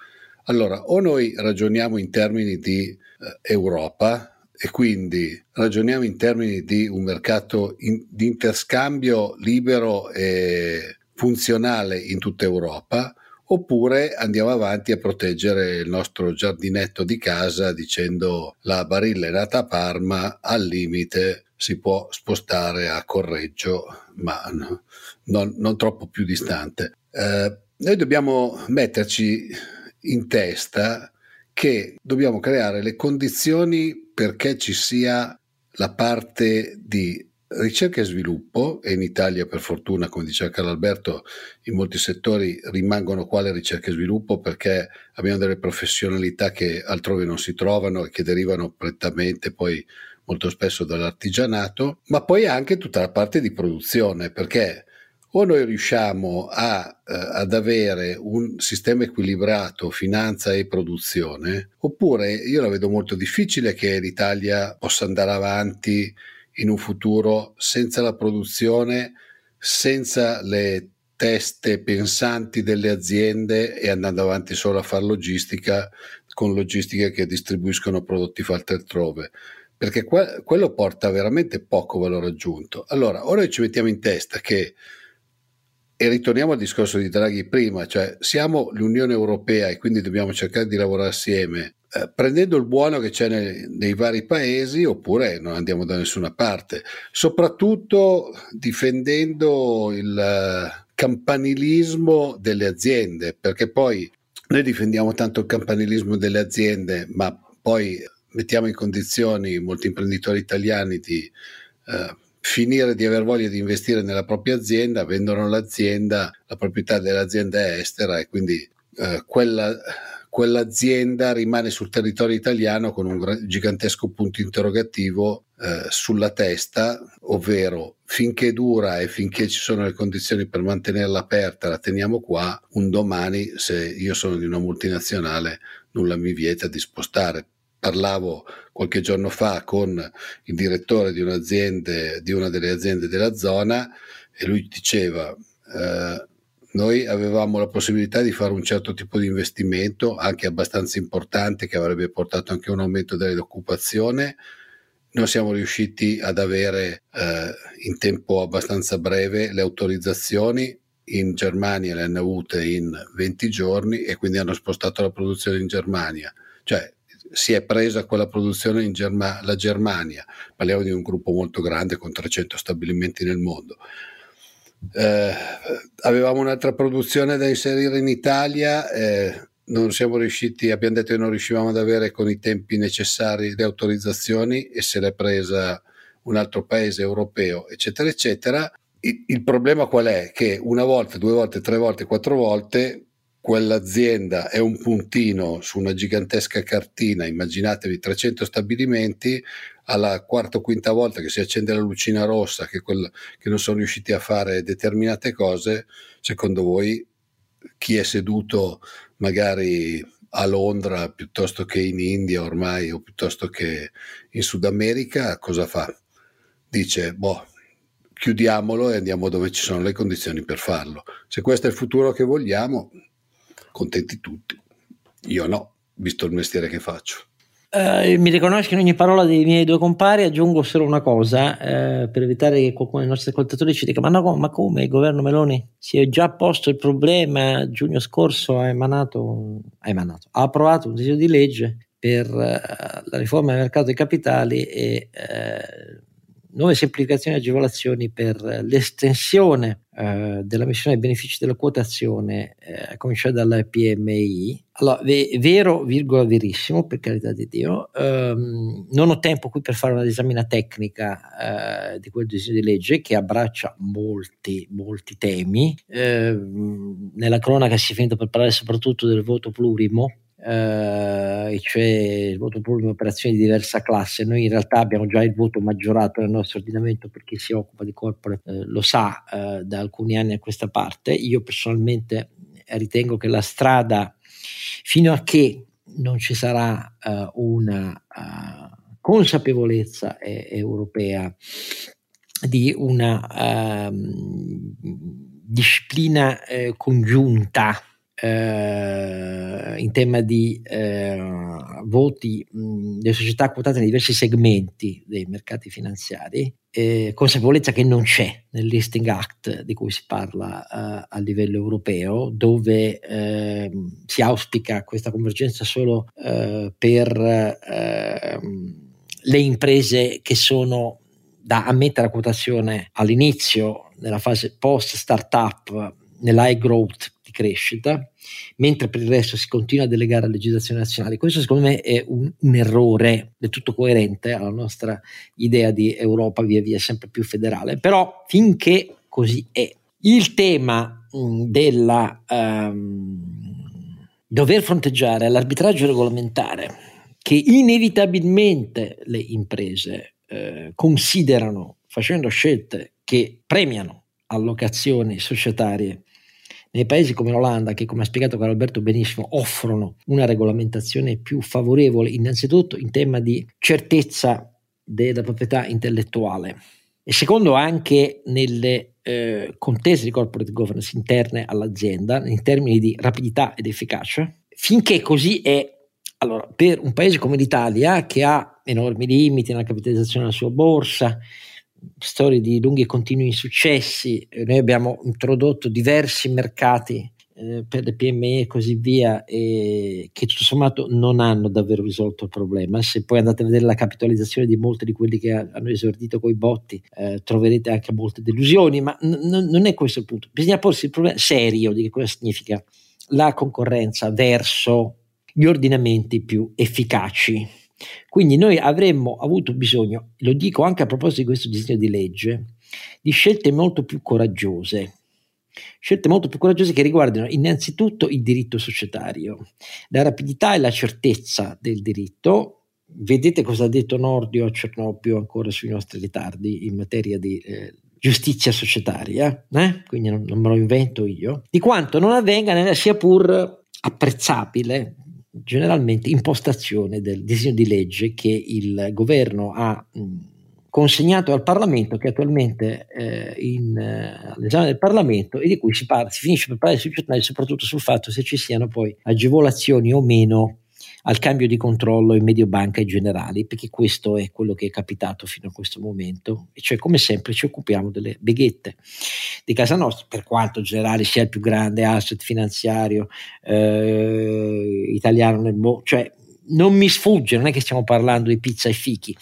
Allora, o noi ragioniamo in termini di eh, Europa, e quindi ragioniamo in termini di un mercato in, di interscambio libero e funzionale in tutta Europa, oppure andiamo avanti a proteggere il nostro giardinetto di casa dicendo la barilla è nata a Parma, al limite si può spostare a Correggio, ma no, non, non, troppo più distante. Eh, noi dobbiamo metterci in testa che dobbiamo creare le condizioni perché ci sia la parte di ricerca e sviluppo, e in Italia per fortuna, come diceva Carlo Alberto, in molti settori rimangono qua le ricerca e sviluppo perché abbiamo delle professionalità che altrove non si trovano e che derivano prettamente poi molto spesso dall'artigianato, ma poi anche tutta la parte di produzione, perché o noi riusciamo a, eh, ad avere un sistema equilibrato finanza e produzione, oppure io la vedo molto difficile che l'Italia possa andare avanti in un futuro senza la produzione, senza le teste pensanti delle aziende e andando avanti solo a fare logistica con logistiche che distribuiscono prodotti fatti altrove perché que- quello porta veramente poco valore aggiunto. Allora, ora ci mettiamo in testa che e ritorniamo al discorso di Draghi prima, cioè siamo l'Unione Europea e quindi dobbiamo cercare di lavorare assieme, eh, prendendo il buono che c'è nei, nei, vari paesi oppure non andiamo da nessuna parte, soprattutto difendendo il uh, campanilismo delle aziende, perché poi noi difendiamo tanto il campanilismo delle aziende, ma poi mettiamo in condizioni molti imprenditori italiani di... Uh, finire di aver voglia di investire nella propria azienda, vendono l'azienda, la proprietà dell'azienda è estera e quindi eh, quella, quell'azienda rimane sul territorio italiano con un gigantesco punto interrogativo eh, sulla testa, ovvero finché dura e finché ci sono le condizioni per mantenerla aperta, la teniamo qua, un domani se io sono di una multinazionale nulla mi vieta di spostare parlavo qualche giorno fa con il direttore di, di una delle aziende della zona e lui diceva eh, noi avevamo la possibilità di fare un certo tipo di investimento anche abbastanza importante che avrebbe portato anche un aumento dell'occupazione non siamo riusciti ad avere eh, in tempo abbastanza breve le autorizzazioni. In Germania le hanno avute in 20 giorni e quindi hanno spostato la produzione in Germania. Cioè si è presa quella produzione in Germa- la Germania, parliamo di un gruppo molto grande con 300 stabilimenti nel mondo. Eh, avevamo un'altra produzione da inserire in Italia, eh, non siamo riusciti, abbiamo detto che non riuscivamo ad avere con i tempi necessari le autorizzazioni e se l'è presa un altro paese europeo, eccetera, eccetera. Il, il problema qual è? Che una volta, due volte, tre volte, quattro volte quell'azienda è un puntino su una gigantesca cartina, immaginatevi 300 stabilimenti, alla quarta o quinta volta che si accende la lucina rossa, che, quel, che non sono riusciti a fare determinate cose, secondo voi chi è seduto magari a Londra piuttosto che in India ormai o piuttosto che in Sud America, cosa fa? Dice, boh, chiudiamolo e andiamo dove ci sono le condizioni per farlo. Se questo è il futuro che vogliamo, contenti tutti. Io no, visto il mestiere che faccio. Uh, mi riconosco in ogni parola dei miei due compari, aggiungo solo una cosa uh, per evitare che qualcuno dei nostri ascoltatori ci dica: Ma, no, ma come il governo Meloni si è già posto il problema? Giugno scorso ha emanato, ha, emanato, ha approvato un disegno di legge per uh, la riforma del mercato dei capitali e nuove semplificazioni e agevolazioni per l'estensione eh, della missione ai benefici della quotazione, eh, a cominciare dalla PMI. Allora, ve- vero, virgola verissimo, per carità di Dio, ehm, non ho tempo qui per fare una disamina tecnica eh, di quel disegno di legge che abbraccia molti, molti temi. Ehm, nella cronaca si è finito per parlare soprattutto del voto plurimo, eh, cioè il voto pubblico in operazioni di diversa classe. Noi in realtà abbiamo già il voto maggiorato nel nostro ordinamento per chi si occupa di corporate eh, lo sa eh, da alcuni anni a questa parte. Io personalmente ritengo che la strada fino a che non ci sarà uh, una uh, consapevolezza eh, europea di una uh, disciplina eh, congiunta eh, in tema di eh, voti mh, delle società quotate nei diversi segmenti dei mercati finanziari, eh, consapevolezza che non c'è nel Listing Act di cui si parla eh, a livello europeo, dove ehm, si auspica questa convergenza solo eh, per ehm, le imprese che sono da ammettere a quotazione all'inizio, nella fase post startup, nell'high growth crescita, mentre per il resto si continua a delegare a legislazione nazionale. Questo secondo me è un, un, errore del tutto coerente alla nostra idea di Europa via via sempre più federale, però finché così è. Il tema mh, della um, dover fronteggiare l'arbitraggio regolamentare che inevitabilmente le imprese eh, considerano facendo scelte che premiano allocazioni societarie nei paesi come l'Olanda, che come ha spiegato Carlo Alberto benissimo, offrono una regolamentazione più favorevole, innanzitutto in tema di certezza della proprietà intellettuale e secondo anche nelle eh, contese di corporate governance interne all'azienda in termini di rapidità ed efficacia. Finché così è, allora, per un paese come l'Italia che ha enormi limiti nella capitalizzazione della sua borsa, storie di lunghi e continui insuccessi, noi abbiamo introdotto diversi mercati eh, per le PMI e così via, e che tutto sommato non hanno davvero risolto il problema. Se poi andate a vedere la capitalizzazione di molti di quelli che hanno esordito coi botti, eh, troverete anche molte delusioni, ma n- non è questo il punto. Bisogna porsi il problema serio di che cosa significa la concorrenza verso gli ordinamenti più efficaci quindi noi avremmo avuto bisogno, lo dico anche a proposito di questo disegno di legge, di scelte molto più coraggiose, scelte molto più coraggiose che riguardano innanzitutto il diritto societario, la rapidità e la certezza del diritto. Vedete cosa ha detto Nordio a Cernobio ancora sui nostri ritardi in materia di eh, giustizia societaria, eh? quindi non, non, me lo invento io, di quanto non avvenga sia pur apprezzabile generalmente impostazione del disegno di legge che il governo ha consegnato al Parlamento, che è attualmente eh, in, eh, all'esame del Parlamento e di cui si, parla, si finisce per parlare sui giornali soprattutto sul fatto se ci siano poi agevolazioni o meno al cambio di controllo in medio banca e generali, perché questo è quello che è capitato fino a questo momento, e cioè come sempre ci occupiamo delle beghette di casa nostra, per quanto generale sia il più grande asset finanziario eh, italiano nel mondo, cioè non mi sfugge, non è che stiamo parlando di pizza e fichi,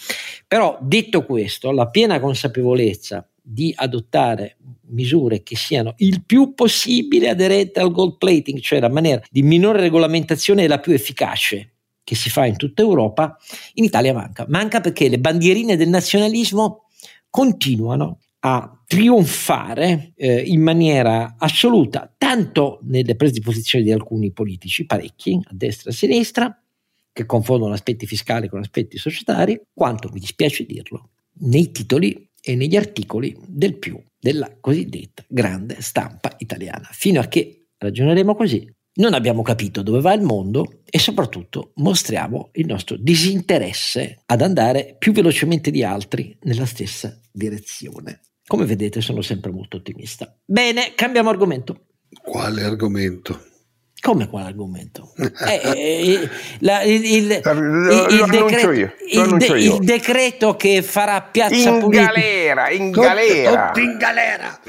però detto questo, la piena consapevolezza di adottare misure che siano il più possibile aderenti al gold plating, cioè la maniera di minore regolamentazione e la più efficace che si fa in tutta Europa, in Italia manca. Manca perché le bandierine del nazionalismo continuano a trionfare eh, in maniera assoluta, tanto nelle prese di posizione di alcuni politici, parecchi, a destra e a sinistra, che confondono aspetti fiscali con aspetti societari, quanto mi dispiace dirlo, nei titoli e negli articoli del più della cosiddetta grande stampa italiana. Fino a che ragioneremo così, non abbiamo capito dove va il mondo e soprattutto mostriamo il nostro disinteresse ad andare più velocemente di altri nella stessa direzione. Come vedete sono sempre molto ottimista. Bene, cambiamo argomento. Quale argomento? Come quale argomento? La, il, il, il, decreto, il, decreto che farà piazza in pulita. galera, in galera. Tutti in galera.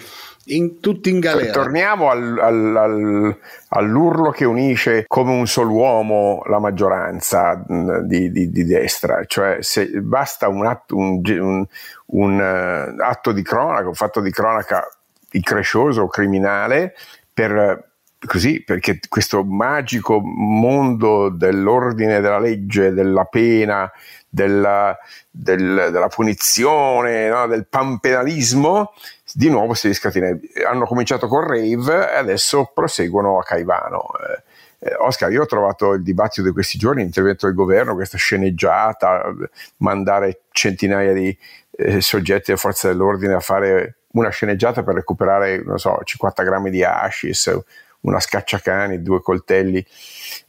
In, tutti in galera. Torniamo al, al, al, all'urlo che unisce come un solo uomo la maggioranza di, di, di destra, cioè basta un atto, un, un, un uh, atto di cronaca, un fatto di cronaca increscioso criminale per così perché questo magico mondo dell'ordine della legge, della pena, della, del, della punizione, no? del panpenalismo, di nuovo si riscatena. Hanno cominciato con Rave e adesso proseguono a Caivano. Eh, eh, Oscar, io ho trovato il dibattito di questi giorni, l'intervento del governo, questa sceneggiata, mandare centinaia di eh, soggetti delle forze dell'ordine a fare una sceneggiata per recuperare, non so, 50 grammi di hashish, una scacciacani, due coltelli,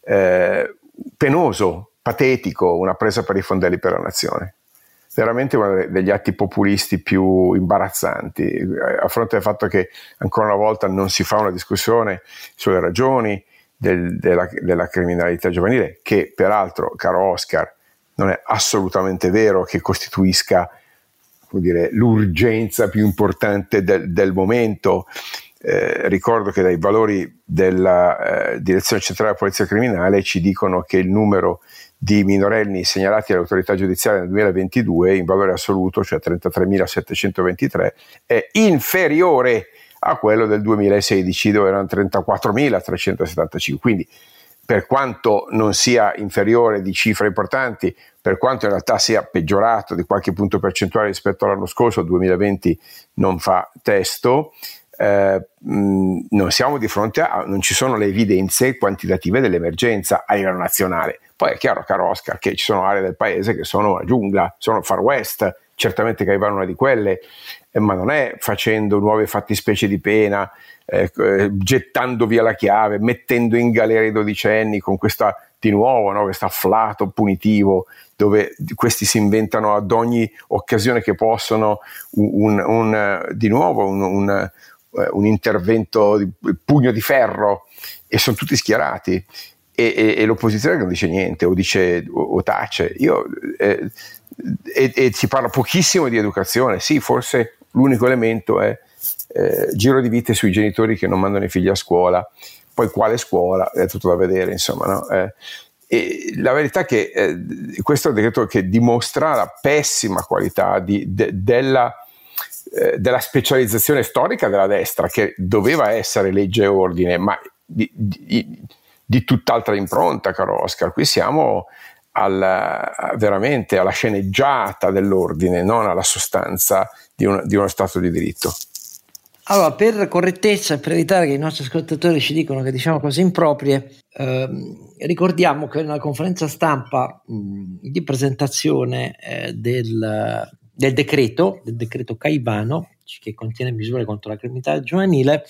eh, penoso, patetico, una presa per i fondelli per la nazione veramente uno degli atti populisti più imbarazzanti, a fronte del fatto che ancora una volta non si fa una discussione sulle ragioni del, della, della, criminalità giovanile, che peraltro, caro Oscar, non è assolutamente vero che costituisca dire, l'urgenza più importante del, del momento. Eh, ricordo che dai valori della eh, Direzione Centrale della Polizia Criminale ci dicono che il numero di minorenni segnalati all'autorità giudiziaria nel 2022 in valore assoluto, cioè 33.723, è inferiore a quello del 2016 dove erano 34.375. Quindi per quanto non sia inferiore di cifre importanti, per quanto in realtà sia peggiorato di qualche punto percentuale rispetto all'anno scorso, il 2020 non fa testo, eh, non siamo di fronte a, non ci sono le evidenze quantitative dell'emergenza a livello nazionale. Poi è chiaro, caro Oscar, che ci sono aree del paese che sono una giungla, sono far west, certamente Caivano è una di quelle, eh, ma non è facendo nuove fattispecie di pena, eh, eh, gettando via la chiave, mettendo in galera i dodicenni con questa di nuovo no, questo afflato punitivo dove questi si inventano ad ogni occasione che possono un, un, un, di nuovo un, eh, un intervento di pugno di ferro e sono tutti schierati e, e, e l'opposizione non dice niente o, dice, o, o tace. Io, eh, e, e, si parla pochissimo di educazione, sì, forse l'unico elemento è eh, giro di vite sui genitori che non mandano i figli a scuola, poi quale scuola, è tutto da vedere, insomma, no? eh, la verità è che eh, questo è un decreto che dimostra la pessima qualità di, de, della eh, della specializzazione storica della destra, che doveva essere legge e ordine, ma di, di, di tutt'altra impronta, caro Oscar. Qui siamo alla, veramente alla sceneggiata dell'ordine, non alla sostanza di, un, di uno Stato di diritto. Allora, per correttezza, per evitare che i nostri ascoltatori ci dicano che diciamo cose improprie, ehm, ricordiamo che nella conferenza stampa mh, di presentazione eh, del, del decreto, del decreto Caivano, che contiene misure contro la criminalità giovanile,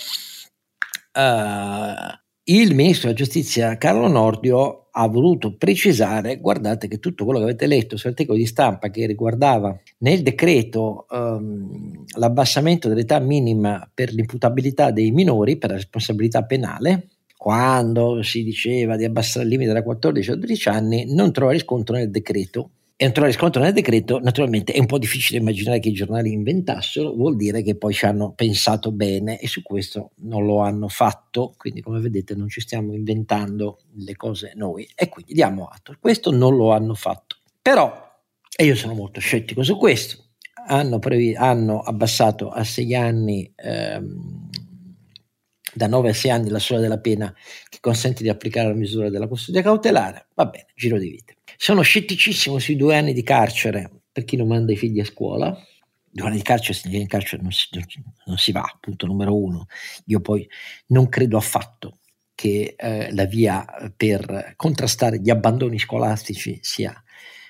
uh, il ministro della giustizia Carlo Nordio ha voluto precisare, guardate che tutto quello che avete letto sull'articolo di stampa che riguardava nel decreto um, l'abbassamento dell'età minima per l'imputabilità dei minori per la responsabilità penale, quando si diceva di abbassare il limite da 14 a 12 anni, non trova riscontro nel decreto e non trovare riscontro nel decreto, naturalmente è un po' difficile immaginare che i giornali inventassero, vuol dire che poi ci hanno pensato bene e su questo non lo hanno fatto, quindi come vedete non ci stiamo inventando le cose noi e quindi diamo atto, questo non lo hanno fatto. Però, e io sono molto scettico su questo, hanno, previ- hanno abbassato a sei anni ehm, da 9 a 6 anni la sola della pena che consente di applicare la misura della custodia cautelare, va bene, giro di vite. Sono scetticissimo sui due anni di carcere per chi non manda i figli a scuola. Due anni di carcere, se in carcere non si, non si va, punto numero uno. Io poi non credo affatto che eh, la via per contrastare gli abbandoni scolastici sia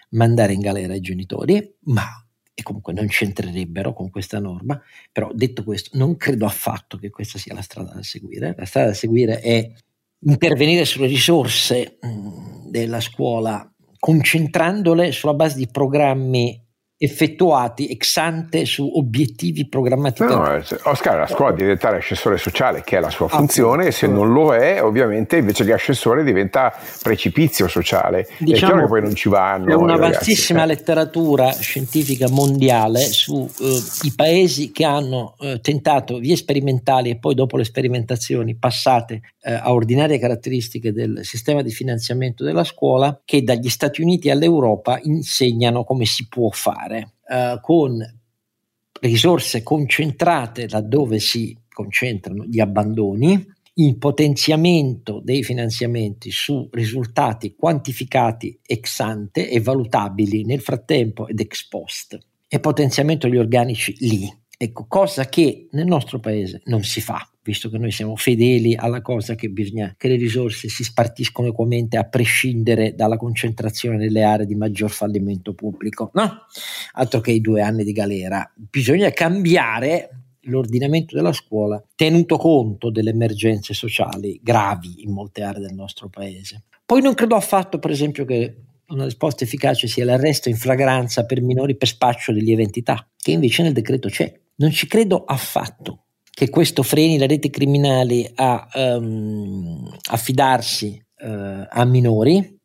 mandare in galera i genitori, ma e comunque non c'entrerebbero con questa norma, però detto questo non credo affatto che questa sia la strada da seguire, la strada da seguire è intervenire sulle risorse mh, della scuola concentrandole sulla base di programmi effettuati ex ante su obiettivi programmati. No, no, Oscar, la scuola deve diventare assessore sociale, che è la sua funzione, e se non lo è, ovviamente invece che assessore diventa precipizio sociale. Diciamo, è chiaro che poi non ci vanno. C'è una vastissima ragazzi. letteratura scientifica mondiale sui eh, paesi che hanno eh, tentato vie sperimentali e poi dopo le sperimentazioni passate eh, a ordinarie caratteristiche del sistema di finanziamento della scuola, che dagli Stati Uniti all'Europa insegnano come si può fare fare eh, con risorse concentrate laddove si concentrano gli abbandoni, il potenziamento dei finanziamenti su risultati quantificati ex ante e valutabili nel frattempo ed ex post e potenziamento degli organici lì. Ecco, cosa che nel nostro paese non si fa visto che noi siamo fedeli alla cosa che bisogna che le risorse si spartiscono equamente a prescindere dalla concentrazione nelle aree di maggior fallimento pubblico, no? Altro che i due anni di galera. Bisogna cambiare l'ordinamento della scuola tenuto conto delle emergenze sociali gravi in molte aree del nostro paese. Poi non credo affatto, per esempio, che una risposta efficace sia l'arresto in flagranza per minori per spaccio di lieve entità, che invece nel decreto c'è. Non ci credo affatto che questo freni le reti criminali a um, affidarsi uh, a minori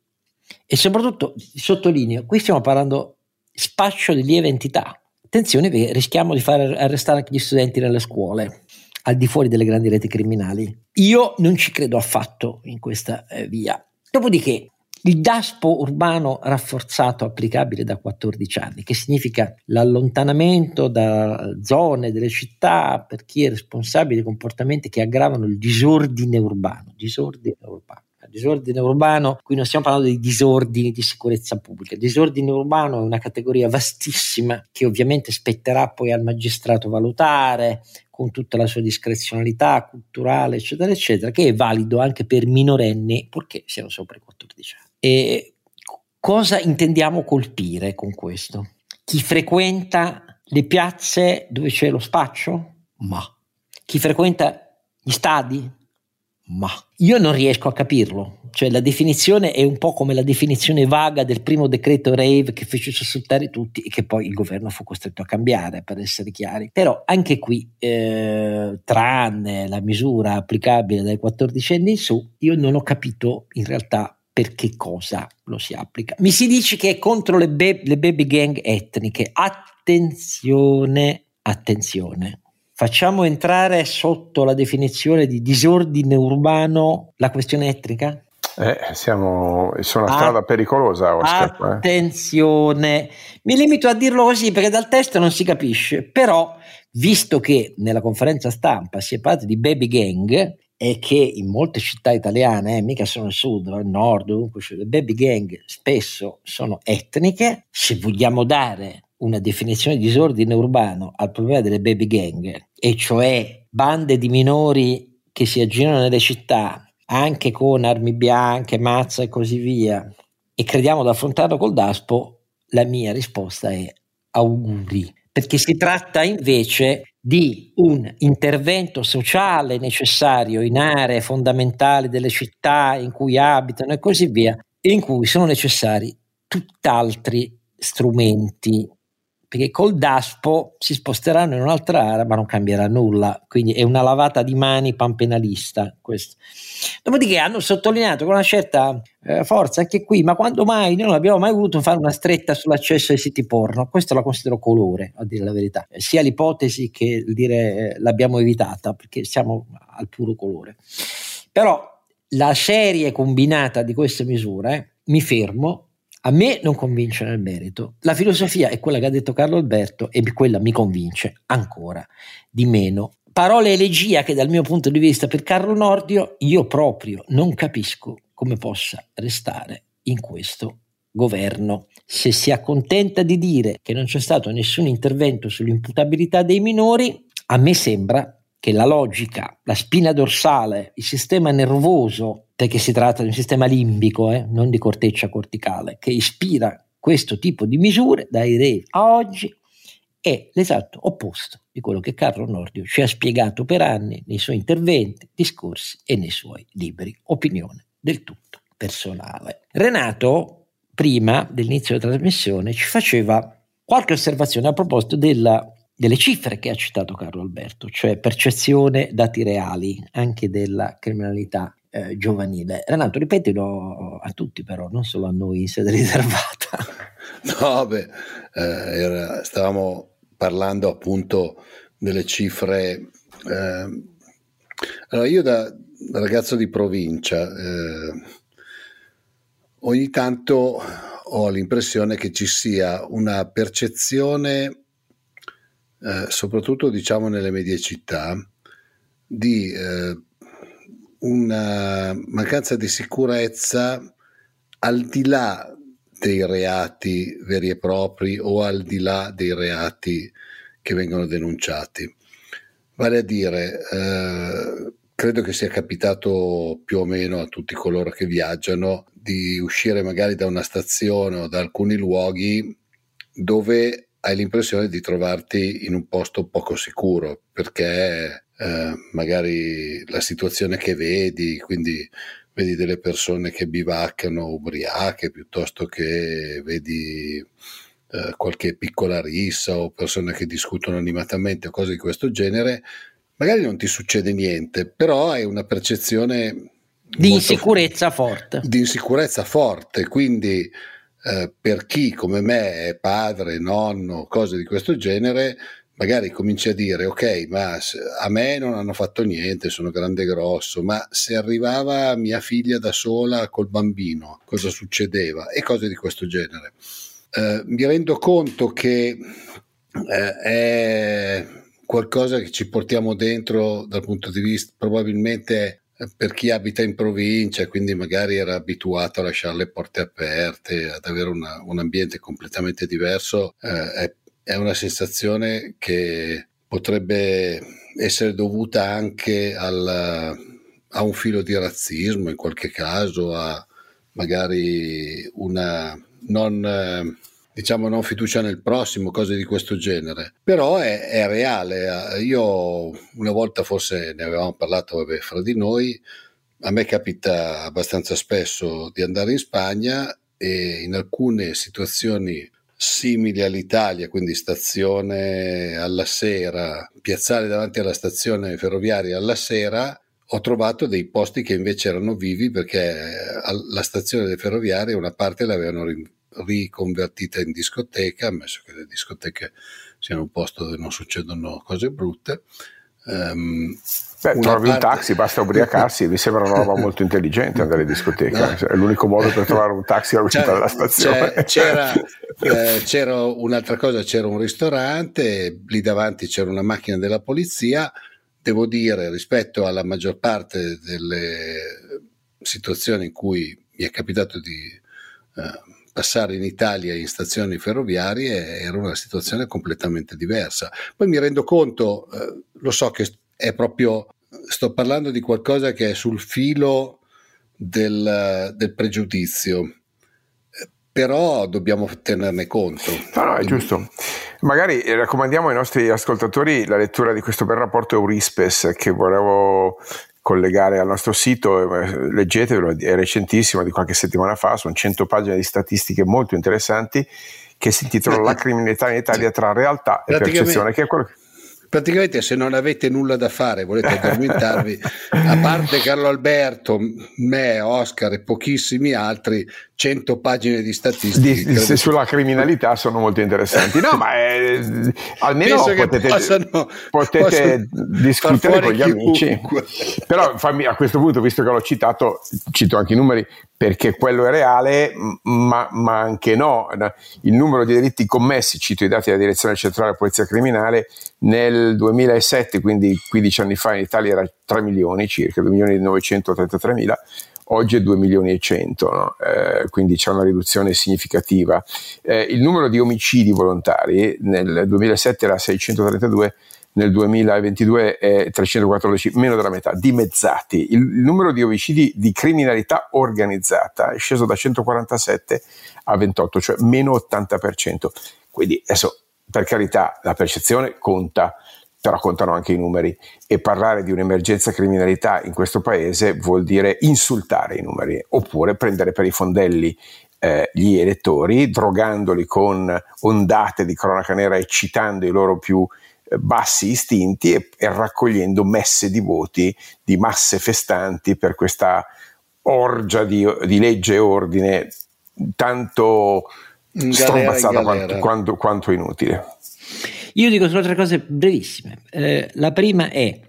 e soprattutto sottolineo, qui stiamo parlando spaccio di lieve entità. Attenzione perché rischiamo di far arrestare anche gli studenti nelle scuole al di fuori delle grandi reti criminali. Io non ci credo affatto in questa eh, via. Dopodiché il DASPO urbano rafforzato applicabile da 14 anni, che significa l'allontanamento da zone delle città per chi è responsabile di comportamenti che aggravano il disordine urbano. Disordine urbano. Disordine urbano, qui non stiamo parlando di disordini di sicurezza pubblica. Disordine urbano è una categoria vastissima che ovviamente spetterà poi al magistrato valutare con tutta la sua discrezionalità culturale, eccetera, eccetera, che è valido anche per minorenni purché siano sopra i 14 anni. E cosa intendiamo colpire con questo? Chi frequenta le piazze dove c'è lo spaccio? Ma. Chi frequenta gli stadi? Ma. Io non riesco a capirlo. Cioè la definizione è un po' come la definizione vaga del primo decreto Rave che fece sussultare tutti e che poi il governo fu costretto a cambiare, per essere chiari. Però anche qui, eh, tranne la misura applicabile dai 14 anni in su, io non ho capito in realtà per che cosa lo si applica. Mi si dice che è contro le, be- le baby gang etniche. Attenzione, attenzione. Facciamo entrare sotto la definizione di disordine urbano la questione etnica? Eh, siamo su una strada pericolosa, Oscar. Eh. Attenzione, mi limito a dirlo così perché dal testo non si capisce, però visto che nella conferenza stampa si è parlato di baby gang è che in molte città italiane, eh, mica sono al sud, al nord, ovunque, le baby gang spesso sono etniche. Se vogliamo dare una definizione di disordine urbano al problema delle baby gang, e cioè bande di minori che si aggirano nelle città anche con armi bianche, mazza e così via, e crediamo di affrontarlo col DASPO, la mia risposta è auguri, perché si tratta invece di un intervento sociale necessario in aree fondamentali delle città in cui abitano e così via, in cui sono necessari tutt'altri strumenti perché col DASPO si sposteranno in un'altra area ma non cambierà nulla, quindi è una lavata di mani panpenalista questo. Dopodiché hanno sottolineato con una certa eh, forza anche qui, ma quando mai noi non abbiamo mai voluto fare una stretta sull'accesso ai siti porno, questo la considero colore, a dire la verità, eh, sia l'ipotesi che dire eh, l'abbiamo evitata, perché siamo al puro colore. Però la serie combinata di queste misure, mi fermo, a me non convince nel merito. La filosofia è quella che ha detto Carlo Alberto e quella mi convince ancora di meno. Parole elegia che dal mio punto di vista per Carlo Nordio io proprio non capisco come possa restare in questo governo. Se si accontenta di dire che non c'è stato nessun intervento sull'imputabilità dei minori, a me sembra che la logica, la spina dorsale, il sistema nervoso, perché si tratta di un sistema limbico, eh, non di corteccia corticale, che ispira questo tipo di misure dai re a oggi, è l'esatto opposto di quello che Carlo Nordio ci ha spiegato per anni nei suoi interventi, discorsi e nei suoi libri. Opinione del tutto personale. Renato, prima dell'inizio della trasmissione, ci faceva qualche osservazione a proposito della delle cifre che ha citato Carlo Alberto, cioè percezione dati reali anche della criminalità eh, giovanile. Renato, ripetilo a tutti però, non solo a noi in sede riservata. No, beh, eh, era, stavamo parlando appunto delle cifre. Eh, allora, io da ragazzo di provincia eh, ogni tanto ho l'impressione che ci sia una percezione eh, soprattutto diciamo nelle medie città, di eh, una mancanza di sicurezza al di là dei reati veri e propri o al di là dei reati che vengono denunciati. Vale a dire, eh, credo che sia capitato più o meno a tutti coloro che viaggiano di uscire magari da una stazione o da alcuni luoghi dove hai l'impressione di trovarti in un posto poco sicuro perché eh, magari la situazione che vedi, quindi vedi delle persone che bivaccano ubriache piuttosto che vedi eh, qualche piccola rissa o persone che discutono animatamente o cose di questo genere, magari non ti succede niente, però hai una percezione di insicurezza forte. Di insicurezza forte, quindi eh, per chi come me è padre, nonno, cose di questo genere, magari cominci a dire ok, ma a me non hanno fatto niente, sono grande e grosso, ma se arrivava mia figlia da sola col bambino, cosa succedeva? E cose di questo genere. Eh, mi rendo conto che eh, è qualcosa che ci portiamo dentro dal punto di vista probabilmente per chi abita in provincia, quindi magari era abituato a lasciare le porte aperte, ad avere una, un ambiente completamente diverso, eh, è, è, una sensazione che potrebbe essere dovuta anche al, a un filo di razzismo in qualche caso, a magari una non... Eh, diciamo non fiducia nel prossimo, cose di questo genere. Però è, è reale. Io una volta forse ne avevamo parlato vabbè, fra di noi, a me capita abbastanza spesso di andare in Spagna e in alcune situazioni simili all'Italia, quindi stazione alla sera, piazzale davanti alla stazione ferroviaria alla sera, ho trovato dei posti che invece erano vivi perché la stazione ferroviaria una parte l'avevano riconvertita in discoteca, ammesso che le discoteche siano un posto dove non succedono cose brutte. Um, Beh, trovi parte... un taxi, basta ubriacarsi, mi sembra una roba molto intelligente andare in discoteca, no. è l'unico modo per trovare un taxi all'uscita cioè, dalla stazione. C'era, eh, c'era, un'altra cosa, c'era un ristorante, lì davanti c'era una macchina della polizia, devo dire rispetto alla maggior parte delle situazioni in cui mi è capitato di eh, passare in Italia in stazioni ferroviarie era una situazione completamente diversa. Poi mi rendo conto, eh, lo so che è proprio, sto parlando di qualcosa che è sul filo del, del pregiudizio, eh, però dobbiamo tenerne conto. No, no, è giusto. Magari raccomandiamo ai nostri ascoltatori la lettura di questo bel rapporto Eurispes che volevo collegare al nostro sito, eh, leggetevelo, è recentissimo, di qualche settimana fa, sono 100 pagine di statistiche molto interessanti che si intitola La criminalità in Italia tra realtà e percezione, che è quello che praticamente se non avete nulla da fare, volete addormentarvi, a parte Carlo Alberto, me, Oscar e pochissimi altri, 100 pagine di statistiche. Di, sulla criminalità sono molto interessanti. No, ma è, eh, almeno potete, possano, potete discutere con gli amici. Però fammi, a questo punto, visto che l'ho citato, cito anche i numeri perché quello è reale, ma, ma, anche no. Il numero di delitti commessi, cito i dati della Direzione Centrale della Polizia Criminale, nel 2007, quindi 15 anni fa in Italia era 3 milioni circa, 2 milioni e 933 mila, oggi è 2 milioni e 100, no? eh, quindi c'è una riduzione significativa. Eh, il numero di omicidi volontari nel 2007 era 632, nel 2022 è 314, meno della metà, dimezzati. Il, il numero di omicidi di criminalità organizzata è sceso da 147 a 28, cioè meno 80%. Quindi adesso, per carità, la percezione conta, però contano anche i numeri. E parlare di un'emergenza criminalità in questo paese vuol dire insultare i numeri oppure prendere per i fondelli eh, gli elettori, drogandoli con ondate di cronaca nera, eccitando i loro più eh, bassi istinti e, e, raccogliendo messe di voti di masse festanti per questa orgia di, di legge e ordine tanto strombazzata quanto, quanto, quanto, inutile. Io dico solo tre cose brevissime. Eh, la prima è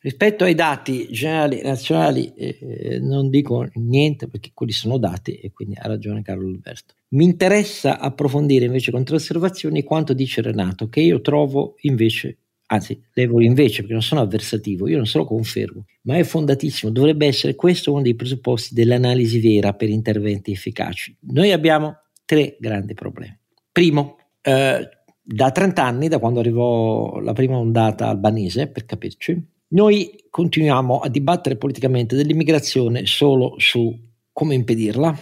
Rispetto ai dati generali nazionali eh, non dico niente perché quelli sono dati e quindi ha ragione Carlo Alberto. Mi interessa approfondire invece con tre osservazioni quanto dice Renato, che io trovo invece, anzi levo invece perché non sono avversativo, io non se lo confermo, ma è fondatissimo, dovrebbe essere questo uno dei presupposti dell'analisi vera per interventi efficaci. Noi abbiamo tre grandi problemi. Primo, eh, da 30 anni, da quando arrivò la prima ondata albanese, per capirci, noi continuiamo a dibattere politicamente dell'immigrazione solo su come impedirla,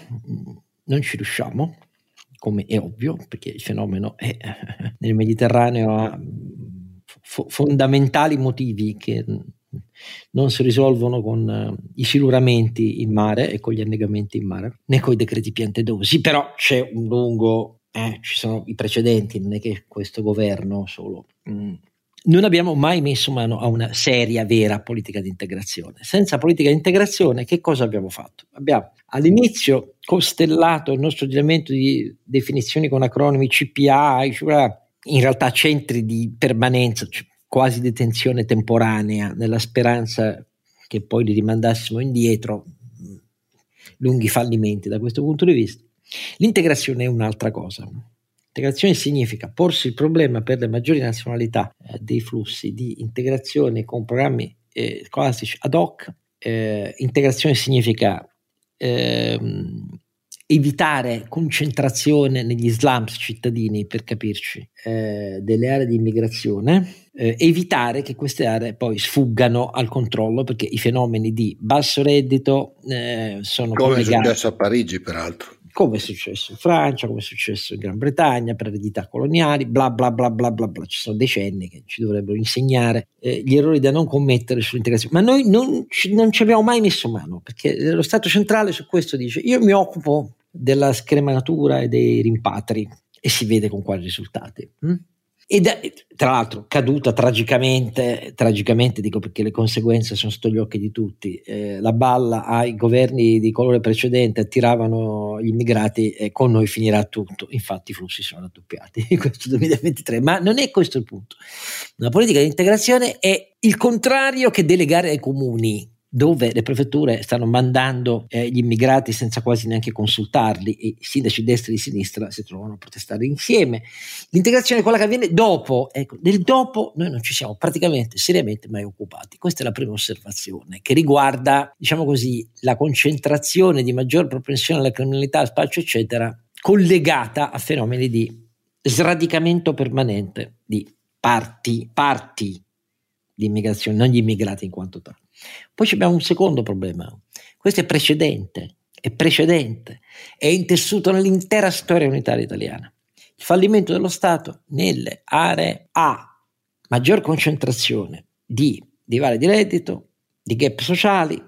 non ci riusciamo, come è ovvio, perché il fenomeno è nel Mediterraneo ha fondamentali motivi che non si risolvono con uh, i siluramenti in mare e con gli annegamenti in mare, né con i decreti piantedosi, però c'è un lungo, eh, ci sono i precedenti, non è che questo governo solo mm, non abbiamo mai messo mano a una seria, vera politica di integrazione. Senza politica di integrazione, che cosa abbiamo fatto? Abbiamo all'inizio costellato il nostro ordinamento di definizioni con acronimi CPA, in realtà centri di permanenza, cioè quasi detenzione temporanea, nella speranza che poi li rimandassimo indietro, lunghi fallimenti da questo punto di vista. L'integrazione è un'altra cosa. Integrazione significa porsi il problema per le maggiori nazionalità eh, dei flussi di integrazione con programmi eh, scolastici ad hoc. Eh, integrazione significa ehm, evitare concentrazione negli slums cittadini, per capirci, eh, delle aree di immigrazione, eh, evitare che queste aree poi sfuggano al controllo perché i fenomeni di basso reddito eh, sono come collegati. è successo a Parigi peraltro come è successo in Francia, come è successo in Gran Bretagna, per eredità coloniali, bla bla bla bla bla bla. Ci sono decenni che ci dovrebbero insegnare eh, gli errori da non commettere sull'integrazione. Ma noi non ci, non ci abbiamo mai messo mano, perché lo Stato centrale su questo dice io mi occupo della scrematura e dei rimpatri e si vede con quali risultati. Hm? E da, tra l'altro caduta tragicamente, tragicamente dico perché le conseguenze sono sotto gli occhi di tutti, eh, la balla ai governi di colore precedente attiravano gli immigrati e con noi finirà tutto, infatti i flussi sono raddoppiati in questo 2023, ma non è questo il punto. Una politica di integrazione è il contrario che delegare ai comuni dove le prefetture stanno mandando eh, gli immigrati senza quasi neanche consultarli e i sindaci destra e di sinistra si trovano a protestare insieme. L'integrazione è quella che avviene dopo, ecco, del dopo noi non ci siamo praticamente seriamente mai occupati. Questa è la prima osservazione che riguarda, diciamo così, la concentrazione di maggior propensione alla criminalità, al spaccio, eccetera, collegata a fenomeni di sradicamento permanente di parti, parti di immigrazione, non gli immigrati in quanto tali. Poi abbiamo un secondo problema, questo è precedente, è precedente, è intessuto nell'intera storia unitaria italiana. Il fallimento dello Stato nelle aree a maggior concentrazione di divari di reddito, di gap sociali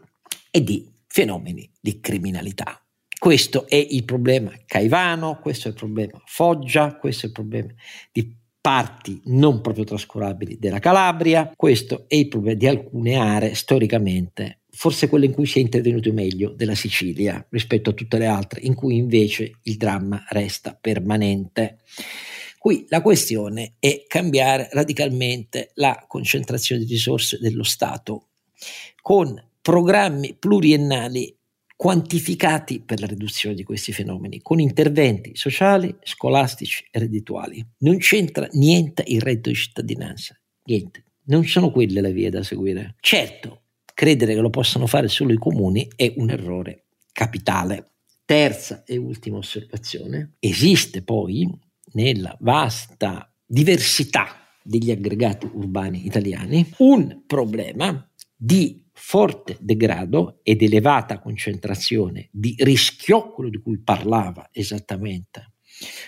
e di fenomeni di criminalità. Questo è il problema Caivano, questo è il problema Foggia, questo è il problema di parti non proprio trascurabili della Calabria. Questo è il problema di alcune aree storicamente, forse quelle in cui si è intervenuto meglio, della Sicilia rispetto a tutte le altre, in cui invece il dramma resta permanente. Qui la questione è cambiare radicalmente la concentrazione di risorse dello Stato con programmi pluriennali quantificati per la riduzione di questi fenomeni, con interventi sociali, scolastici e reddituali. Non c'entra niente il reddito di cittadinanza, niente. Non sono quelle le vie da seguire. Certo, credere che lo possano fare solo i comuni è un errore capitale. Terza e ultima osservazione, esiste poi nella vasta diversità degli aggregati urbani italiani, un problema di forte degrado ed elevata concentrazione di rischio, quello di cui parlava esattamente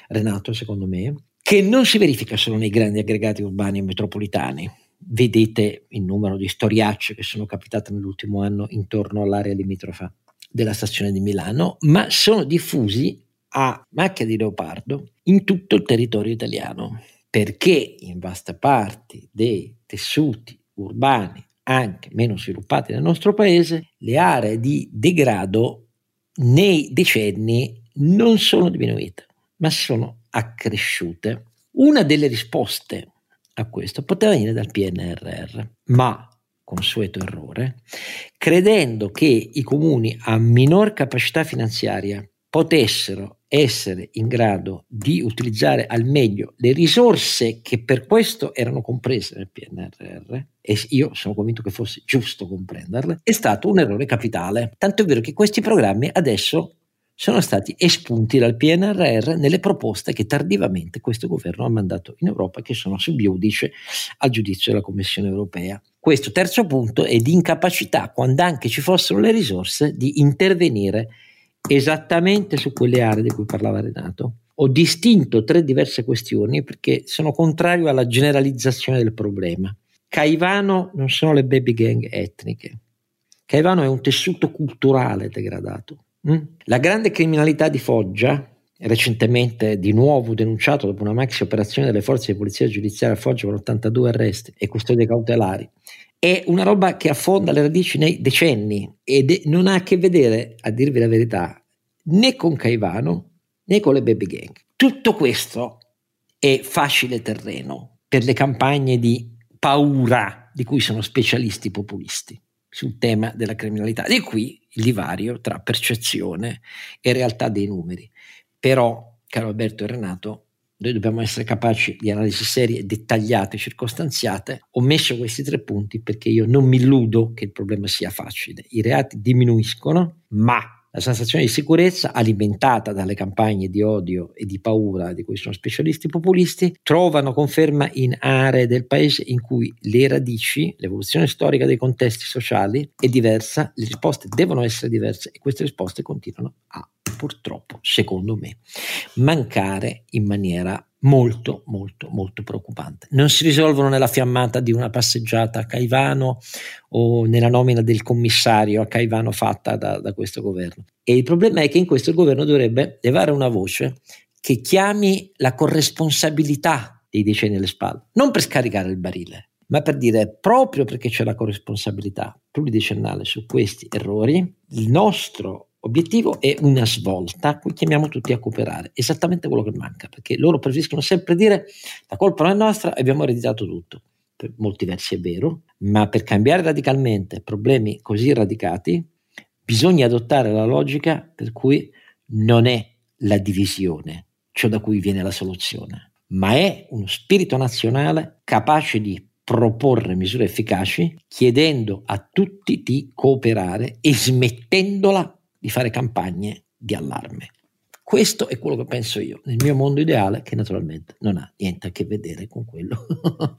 Renato, secondo me, che non si verifica solo nei grandi aggregati urbani e metropolitani. Vedete il numero di storiacce che sono capitate nell'ultimo anno intorno all'area limitrofa della stazione di Milano, ma sono diffusi a macchia di leopardo in tutto il territorio italiano, perché in vaste parti dei tessuti urbani anche meno sviluppati nel nostro paese, le aree di degrado nei decenni non sono diminuite, ma sono accresciute. Una delle risposte a questo poteva venire dal PNRR, ma consueto errore, credendo che i comuni a minor capacità finanziaria potessero essere in grado di utilizzare al meglio le risorse che per questo erano comprese nel PNRR, e io sono convinto che fosse giusto comprenderle, è stato un errore capitale. Tanto è vero che questi programmi adesso sono stati espunti dal PNRR nelle proposte che tardivamente questo governo ha mandato in Europa, che sono sub giudice al giudizio della Commissione europea. Questo terzo punto è di incapacità, quando anche ci fossero le risorse, di intervenire esattamente su quelle aree di cui parlava Renato. Ho distinto tre diverse questioni perché sono contrario alla generalizzazione del problema. Caivano non sono le baby gang etniche. Caivano è un tessuto culturale degradato. Mm? La grande criminalità di Foggia, recentemente di nuovo denunciato dopo una maxi operazione delle forze di polizia giudiziaria a Foggia con 82 arresti e custodie cautelari, è una roba che affonda le radici nei decenni ed non ha a che vedere, a dirvi la verità, né con Caivano né con le baby gang. Tutto questo è facile terreno per le campagne di paura di cui sono specialisti populisti sul tema della criminalità. Di qui il divario tra percezione e realtà dei numeri. Però, caro Alberto e Renato, noi dobbiamo essere capaci di analisi serie, dettagliate, circostanziate. Ho messo questi tre punti perché io non mi illudo che il problema sia facile. I reati diminuiscono, ma la sensazione di sicurezza, alimentata dalle campagne di odio e di paura di cui sono specialisti populisti, trovano conferma in aree del paese in cui le radici, l'evoluzione storica dei contesti sociali è diversa, le risposte devono essere diverse e queste risposte continuano a purtroppo, secondo me, mancare in maniera molto, molto, molto preoccupante. Non si risolvono nella fiammata di una passeggiata a Caivano o nella nomina del commissario a Caivano fatta da, da questo governo. E il problema è che in questo il governo dovrebbe levare una voce che chiami la corresponsabilità dei decenni alle spalle, non per scaricare il barile, ma per dire proprio perché c'è la corresponsabilità pluridecennale su questi errori, il nostro Obiettivo è una svolta, qui chiamiamo tutti a cooperare, esattamente quello che manca, perché loro preferiscono sempre dire la colpa non è nostra, abbiamo ereditato tutto. Per molti versi è vero, ma per cambiare radicalmente problemi così radicati bisogna adottare la logica per cui non è la divisione ciò da cui viene la soluzione, ma è uno spirito nazionale capace di proporre misure efficaci chiedendo a tutti di cooperare e smettendola di fare campagne di allarme. Questo è quello che penso io, nel mio mondo ideale, che naturalmente non ha niente a che vedere con quello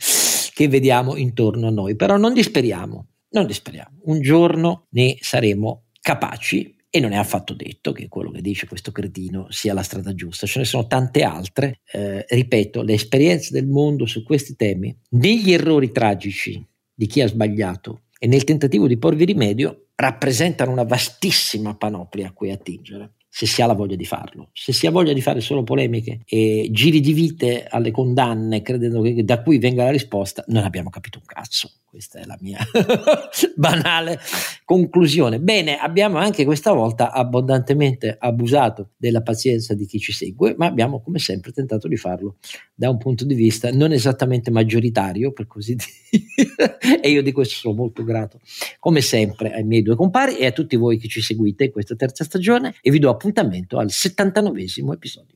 che vediamo intorno a noi. Però non disperiamo, non disperiamo. Un giorno ne saremo capaci e non è affatto detto che quello che dice questo cretino sia la strada giusta, ce ne sono tante altre. Eh, ripeto, le esperienze del mondo su questi temi, negli errori tragici di chi ha sbagliato e nel tentativo di porvi rimedio, rappresentano una vastissima panoplia a cui attingere se si ha la voglia di farlo. Se si ha voglia di fare solo polemiche e giri di vite alle condanne, credendo che da qui venga la risposta, non abbiamo capito un cazzo. Questa è la mia banale conclusione. Bene, abbiamo anche questa volta abbondantemente abusato della pazienza di chi ci segue, ma abbiamo come sempre tentato di farlo da un punto di vista non esattamente maggioritario, per così dire, e io di questo sono molto grato, come sempre, ai miei due compari e a tutti voi che ci seguite in questa terza stagione e vi do appuntamento al 79 episodio.